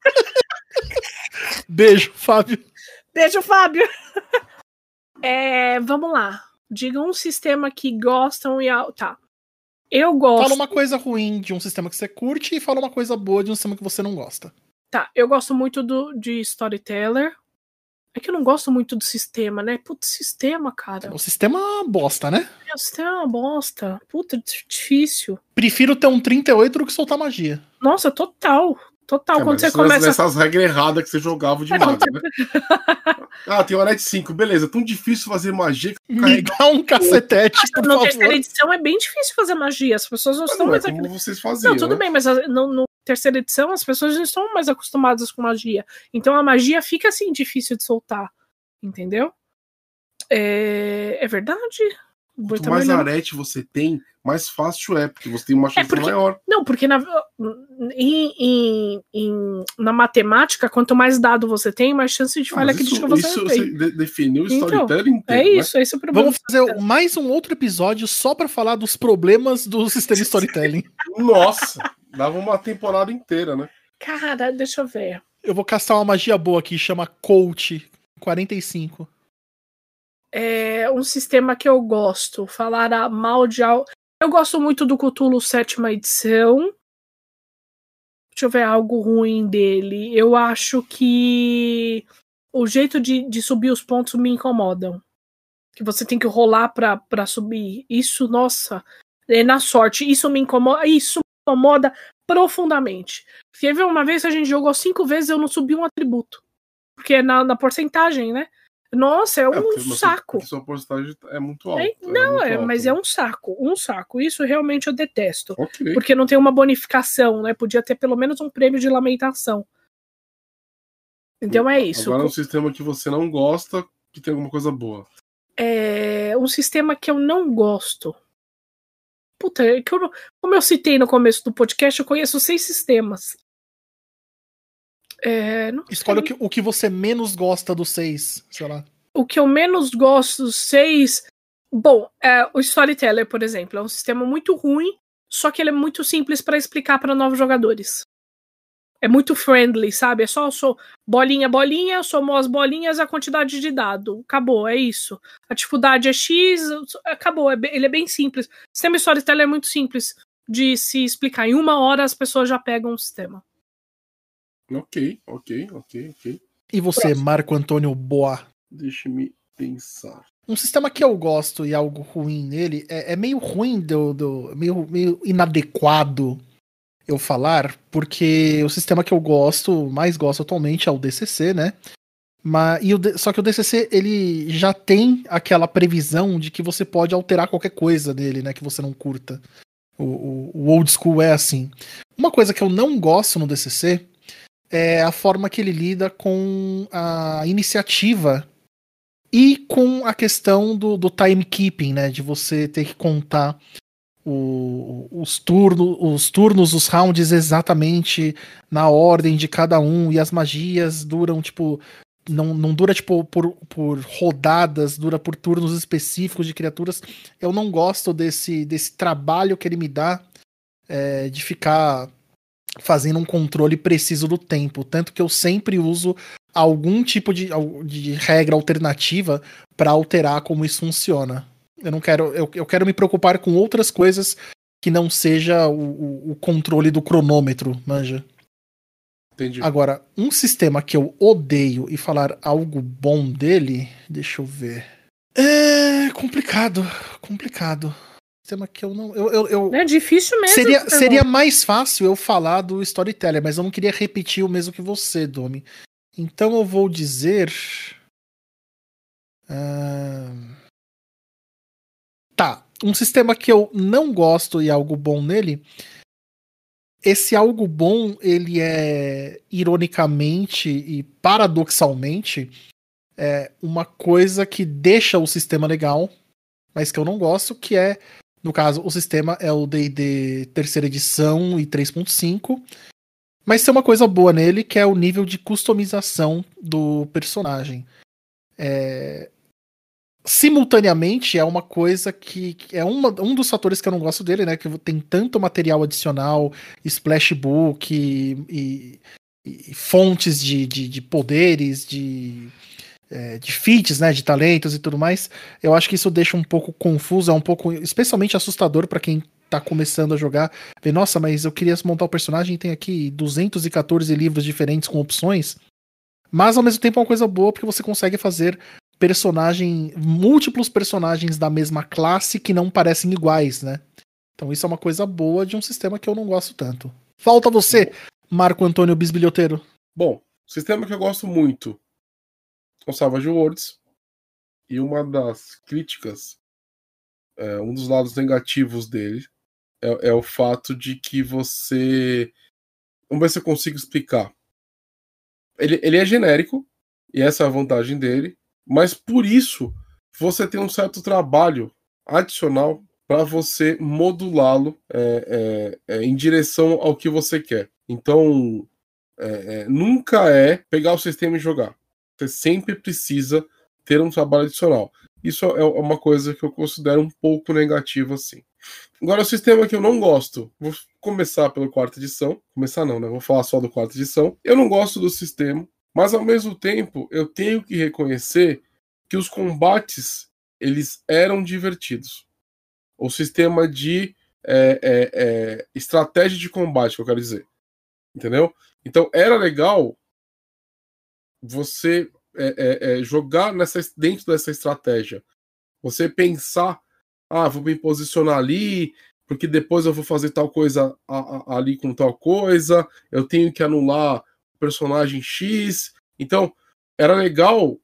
Beijo, Fábio. Deixa o Fábio. É, vamos lá. Digam um sistema que gostam e. Tá. Eu gosto. Fala uma coisa ruim de um sistema que você curte e fala uma coisa boa de um sistema que você não gosta. Tá, eu gosto muito do, de Storyteller. É que eu não gosto muito do sistema, né? Putz, sistema, cara. O sistema é uma bosta, né? O sistema é uma bosta. Puta, difícil. Prefiro ter um 38 do que soltar magia. Nossa, total. Total. É, Quando você começa. Nessas regras erradas que você jogava de É, não, mago, né? Ah, tem hora de 5. Beleza, é tão difícil fazer magia que Me dá um cacetete, por Na terceira edição é bem difícil fazer magia. As pessoas não Mas estão não é mais. como vocês faziam. Não, tudo né? bem, mas a- no, no terceira edição as pessoas não estão mais acostumadas com magia. Então a magia fica assim difícil de soltar. Entendeu? É, é verdade. Quanto mais não- arete você tem, mais fácil é, porque você tem uma chance porque- maior. Não, porque na, em, em- em- na matemática, quanto mais dado você tem, mais chance de Ah, falha mas crítica isso, você isso tem. você de- definiu o Então, storytelling inteiro. É né? isso, esse é o problema. Vamos fazer mais um outro episódio só pra falar dos problemas do sistema storytelling. Nossa, dava uma temporada inteira, né? Cara, deixa eu ver. Eu vou castar uma magia boa aqui, chama Coach 45. É um sistema que eu gosto. Falar a- mal de algo. Eu gosto muito do Cthulhu sétima edição. Deixa eu ver algo ruim dele. Eu acho que o jeito de, de subir os pontos me incomodam. Que você tem que rolar pra, pra subir. Isso, nossa, é na sorte. Isso me incomoda. Isso incomoda profundamente. Teve uma vez que a gente jogou cinco vezes e eu não subi um atributo. Porque é na, na porcentagem, né? Nossa, é um É, porque você- saco. sua porcentagem é muito alta. É, não, é, alta, mas é um saco, um saco. Isso realmente eu detesto. Ok. Porque não tem uma bonificação, né? Podia ter pelo menos um prêmio de lamentação. Então é isso. Agora é um sistema que você não gosta, que tem alguma coisa boa. É um sistema que eu não gosto. Puta, é que eu como eu citei no começo do podcast, eu conheço seis sistemas. É, Escolhe o que, o que você menos gosta do 6, sei lá. O que eu menos gosto dos seis. Bom, é, o Storyteller, por exemplo, é um sistema muito ruim, só que ele é muito simples para explicar para novos jogadores. É muito friendly, sabe? É só sou bolinha, bolinha, somou as bolinhas, a quantidade de dado. Acabou, é isso. A dificuldade é X, acabou. É ele é bem simples. O sistema Storyteller é muito simples de se explicar. Em uma hora as pessoas já pegam o sistema. Ok, ok, ok, ok. E você, Marco Antônio Boa? Deixe-me pensar. Um sistema que eu gosto e algo ruim nele é, é meio ruim, do, do- meio, meio inadequado eu falar, porque o sistema que eu gosto, mais gosto atualmente é o DCC, né? Mas, e o só que o DCC ele já tem aquela previsão de que você pode alterar qualquer coisa nele, né? Que você não curta. O, o- o old school é assim. Uma coisa que eu não gosto no DCC é a forma que ele lida com a iniciativa e com a questão do, do timekeeping, né? De você ter que contar o- os, turno, os turnos, os rounds exatamente na ordem de cada um. E as magias duram, tipo. Não, não dura, tipo, por, por rodadas, dura por turnos específicos de criaturas. Eu não gosto desse, desse trabalho que ele me dá é, de ficar fazendo um controle preciso do tempo. Tanto que eu sempre uso algum tipo de, de regra alternativa para alterar como isso funciona. Eu não quero. Eu, eu quero me preocupar com outras coisas que não seja o, o- o controle do cronômetro, manja. Entendi. Agora, um sistema que eu odeio e falar algo bom dele, deixa eu ver. É complicado, complicado. Sistema que eu não. Eu, eu, eu- É difícil mesmo. seria, seria mais fácil eu falar do Storyteller, mas eu não queria repetir o mesmo que você, Domi. Então eu vou dizer. Ahn, Tá, um sistema que eu não gosto e algo bom nele. Esse algo bom, ele é ironicamente e paradoxalmente é uma coisa que deixa o sistema legal, mas que eu não gosto, que é no caso, o sistema é o D&D terceira edição e 3.5. Mas tem uma coisa boa nele, que é o nível de customização do personagem. É, Simultaneamente, é uma coisa que é uma- um dos fatores que eu não gosto dele, né? Que tem tanto material adicional, splashbook e, e- e fontes de, de, de poderes, de, é, de feats, né? De talentos e tudo mais. Eu acho que isso deixa um pouco confuso, é um pouco, especialmente assustador pra quem tá começando a jogar. Ver, nossa, mas eu queria montar o personagem e tem aqui 214 livros diferentes com opções. Mas ao mesmo tempo é uma coisa boa porque você consegue fazer personagem, múltiplos personagens da mesma classe que não parecem iguais, né? Então isso é uma coisa boa de um sistema que eu não gosto tanto. Falta você, Marco Antônio Bisbilhoteiro. Bom, sistema que eu gosto muito é o Savage Worlds. E uma das críticas, é, um dos lados negativos dele, é, é o fato de que você. Vamos ver se eu consigo explicar. Ele, ele é genérico, e essa é a vantagem dele, mas por isso você tem um certo trabalho adicional para você modulá-lo é, é, é, em direção ao que você quer. Então, é, é, nunca é pegar o sistema e jogar. Você sempre precisa ter um trabalho adicional. Isso é uma coisa que eu considero um pouco negativa, assim. Agora, o sistema que eu não gosto, vou começar pela quarta edição. Começar não, né? Vou falar só do quarta edição. Eu não gosto do sistema, mas ao mesmo tempo eu tenho que reconhecer que os combates eles eram divertidos. O sistema de é, é, é, estratégia de combate, que eu quero dizer. Entendeu? Então era legal você é, é, jogar nessa, dentro dessa estratégia. Você pensar, ah, vou me posicionar ali, porque depois eu vou fazer tal coisa ali com tal coisa, eu tenho que anular personagem X. Então, era legal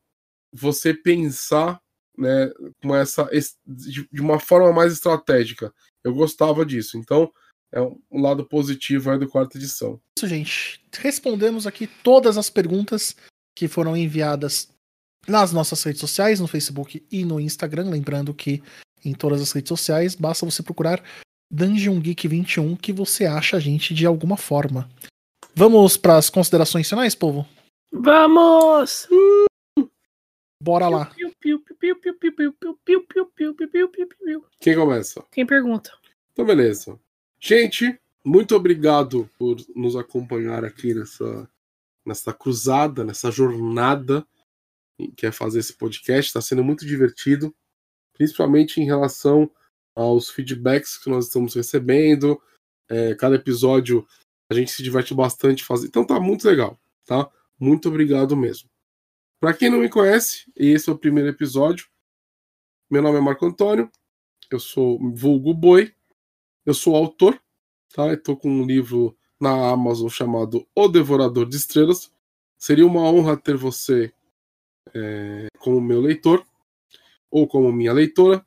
você pensar né, com essa de uma forma mais estratégica. Eu gostava disso. Então, é um lado positivo aí do quarta edição. Isso, gente. Respondemos aqui todas as perguntas que foram enviadas nas nossas redes sociais, no Facebook e no Instagram. Lembrando que em todas as redes sociais basta você procurar Dungeon Geek 21 que você acha a gente de alguma forma. Vamos para as considerações finais, povo? Vamos! Bora lá. Quem começa? Quem pergunta? Então, beleza. Gente, muito obrigado por nos acompanhar aqui nessa, nessa cruzada, nessa jornada que é fazer esse podcast. Está sendo muito divertido, principalmente em relação aos feedbacks que nós estamos recebendo. É, cada episódio a gente se diverte bastante fazendo. Então tá muito legal, tá? Muito obrigado mesmo. Para quem não me conhece, esse é o primeiro episódio, meu nome é Marco Antônio, eu sou vulgo boi, eu sou autor, tá? Estou com um livro na Amazon chamado O Devorador de Estrelas. Seria uma honra ter você é, como meu leitor ou como minha leitora.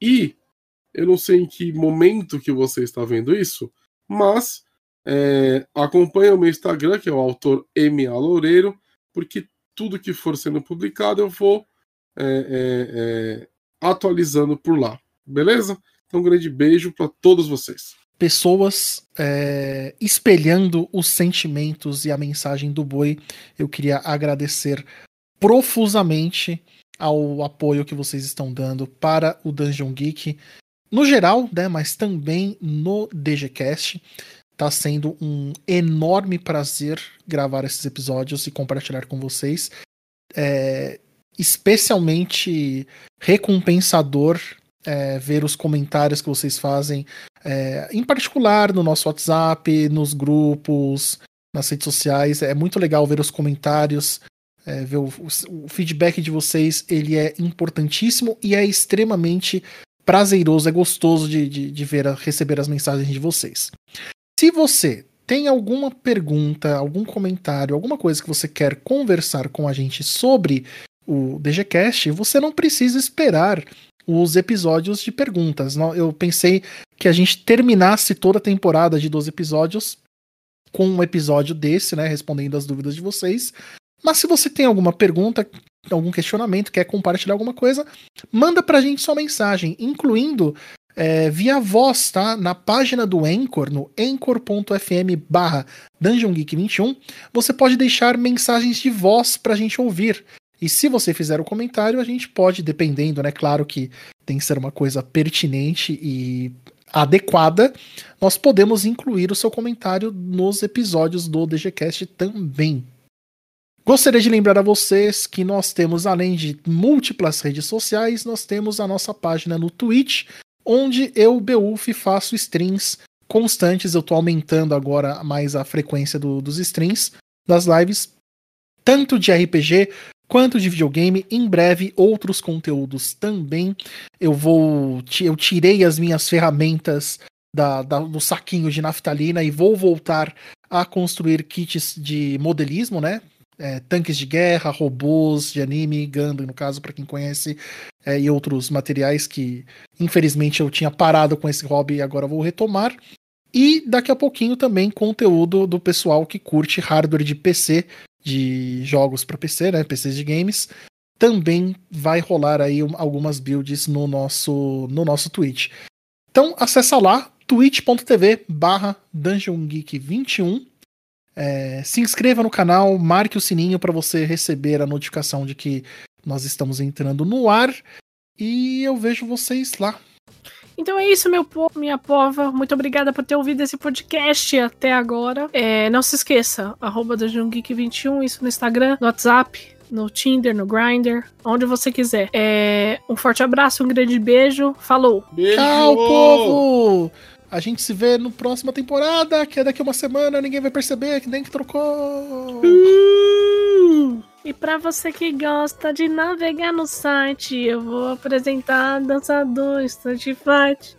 E eu não sei em que momento que você está vendo isso, mas é, acompanha o meu Instagram, que é o autor M.A. Loureiro, porque tudo que for sendo publicado eu vou é, é, é, atualizando por lá. Beleza? Então, um grande beijo para todos vocês. Pessoas é, espelhando os sentimentos e a mensagem do boi, eu queria agradecer profusamente ao apoio que vocês estão dando para o Dungeon Geek no geral, né, mas também no DGCast. Tá sendo um enorme prazer gravar esses episódios e compartilhar com vocês. É especialmente recompensador é, ver os comentários que vocês fazem, é, em particular no nosso WhatsApp, nos grupos, nas redes sociais. É muito legal ver os comentários, é, ver o, o, feedback de vocês. Ele é importantíssimo e é extremamente prazeroso, é gostoso de, de, de ver, receber as mensagens de vocês. Se você tem alguma pergunta, algum comentário, alguma coisa que você quer conversar com a gente sobre o DGCast, você não precisa esperar os episódios de perguntas. Eu pensei que a gente terminasse toda a temporada de 12 episódios com um episódio desse, né, respondendo as dúvidas de vocês. Mas se você tem alguma pergunta, algum questionamento, quer compartilhar alguma coisa, manda pra gente sua mensagem, incluindo é, via voz, tá? Na página do Anchor, no anchor.fm barra Dungeon Geek 21, você pode deixar mensagens de voz pra gente ouvir. E se você fizer o comentário, a gente pode, dependendo, né? Claro que tem que ser uma coisa pertinente e adequada, nós podemos incluir o seu comentário nos episódios do DGCast também. Gostaria de lembrar a vocês que nós temos, além de múltiplas redes sociais, nós temos a nossa página no Twitch, onde eu, Beulf, faço streams constantes. Eu estou aumentando agora mais a frequência do, dos streams, das lives, tanto de RPG quanto de videogame. Em breve, outros conteúdos também. Eu vou. Eu tirei as minhas ferramentas da, da, do saquinho de naftalina e vou voltar a construir kits de modelismo, né? É, tanques de guerra, robôs de anime, Gundam, no caso, para quem conhece, é, e outros materiais que, infelizmente, eu tinha parado com esse hobby e agora vou retomar. E daqui a pouquinho também conteúdo do pessoal que curte hardware de PC, de jogos para PC, né, PCs de games, também vai rolar aí algumas builds no nosso no nosso Twitch. Então acessa lá twitch.tv barra dungeongeek21 é, se inscreva no canal, marque o sininho para você receber a notificação de que nós estamos entrando no ar e eu vejo vocês lá. Então é isso, meu povo, minha pova. Muito obrigada por ter ouvido esse podcast até agora. É, não se esqueça, arroba Geek21, isso no Instagram, no WhatsApp, no Tinder, no Grindr, onde você quiser. É, um forte abraço, um grande beijo. Falou! Beijo. Tchau, povo! A gente se vê no próxima temporada, que é daqui a uma semana, ninguém vai perceber que nem que trocou. Uh! E para você que gosta de navegar no site, eu vou apresentar Dançador Street Fight.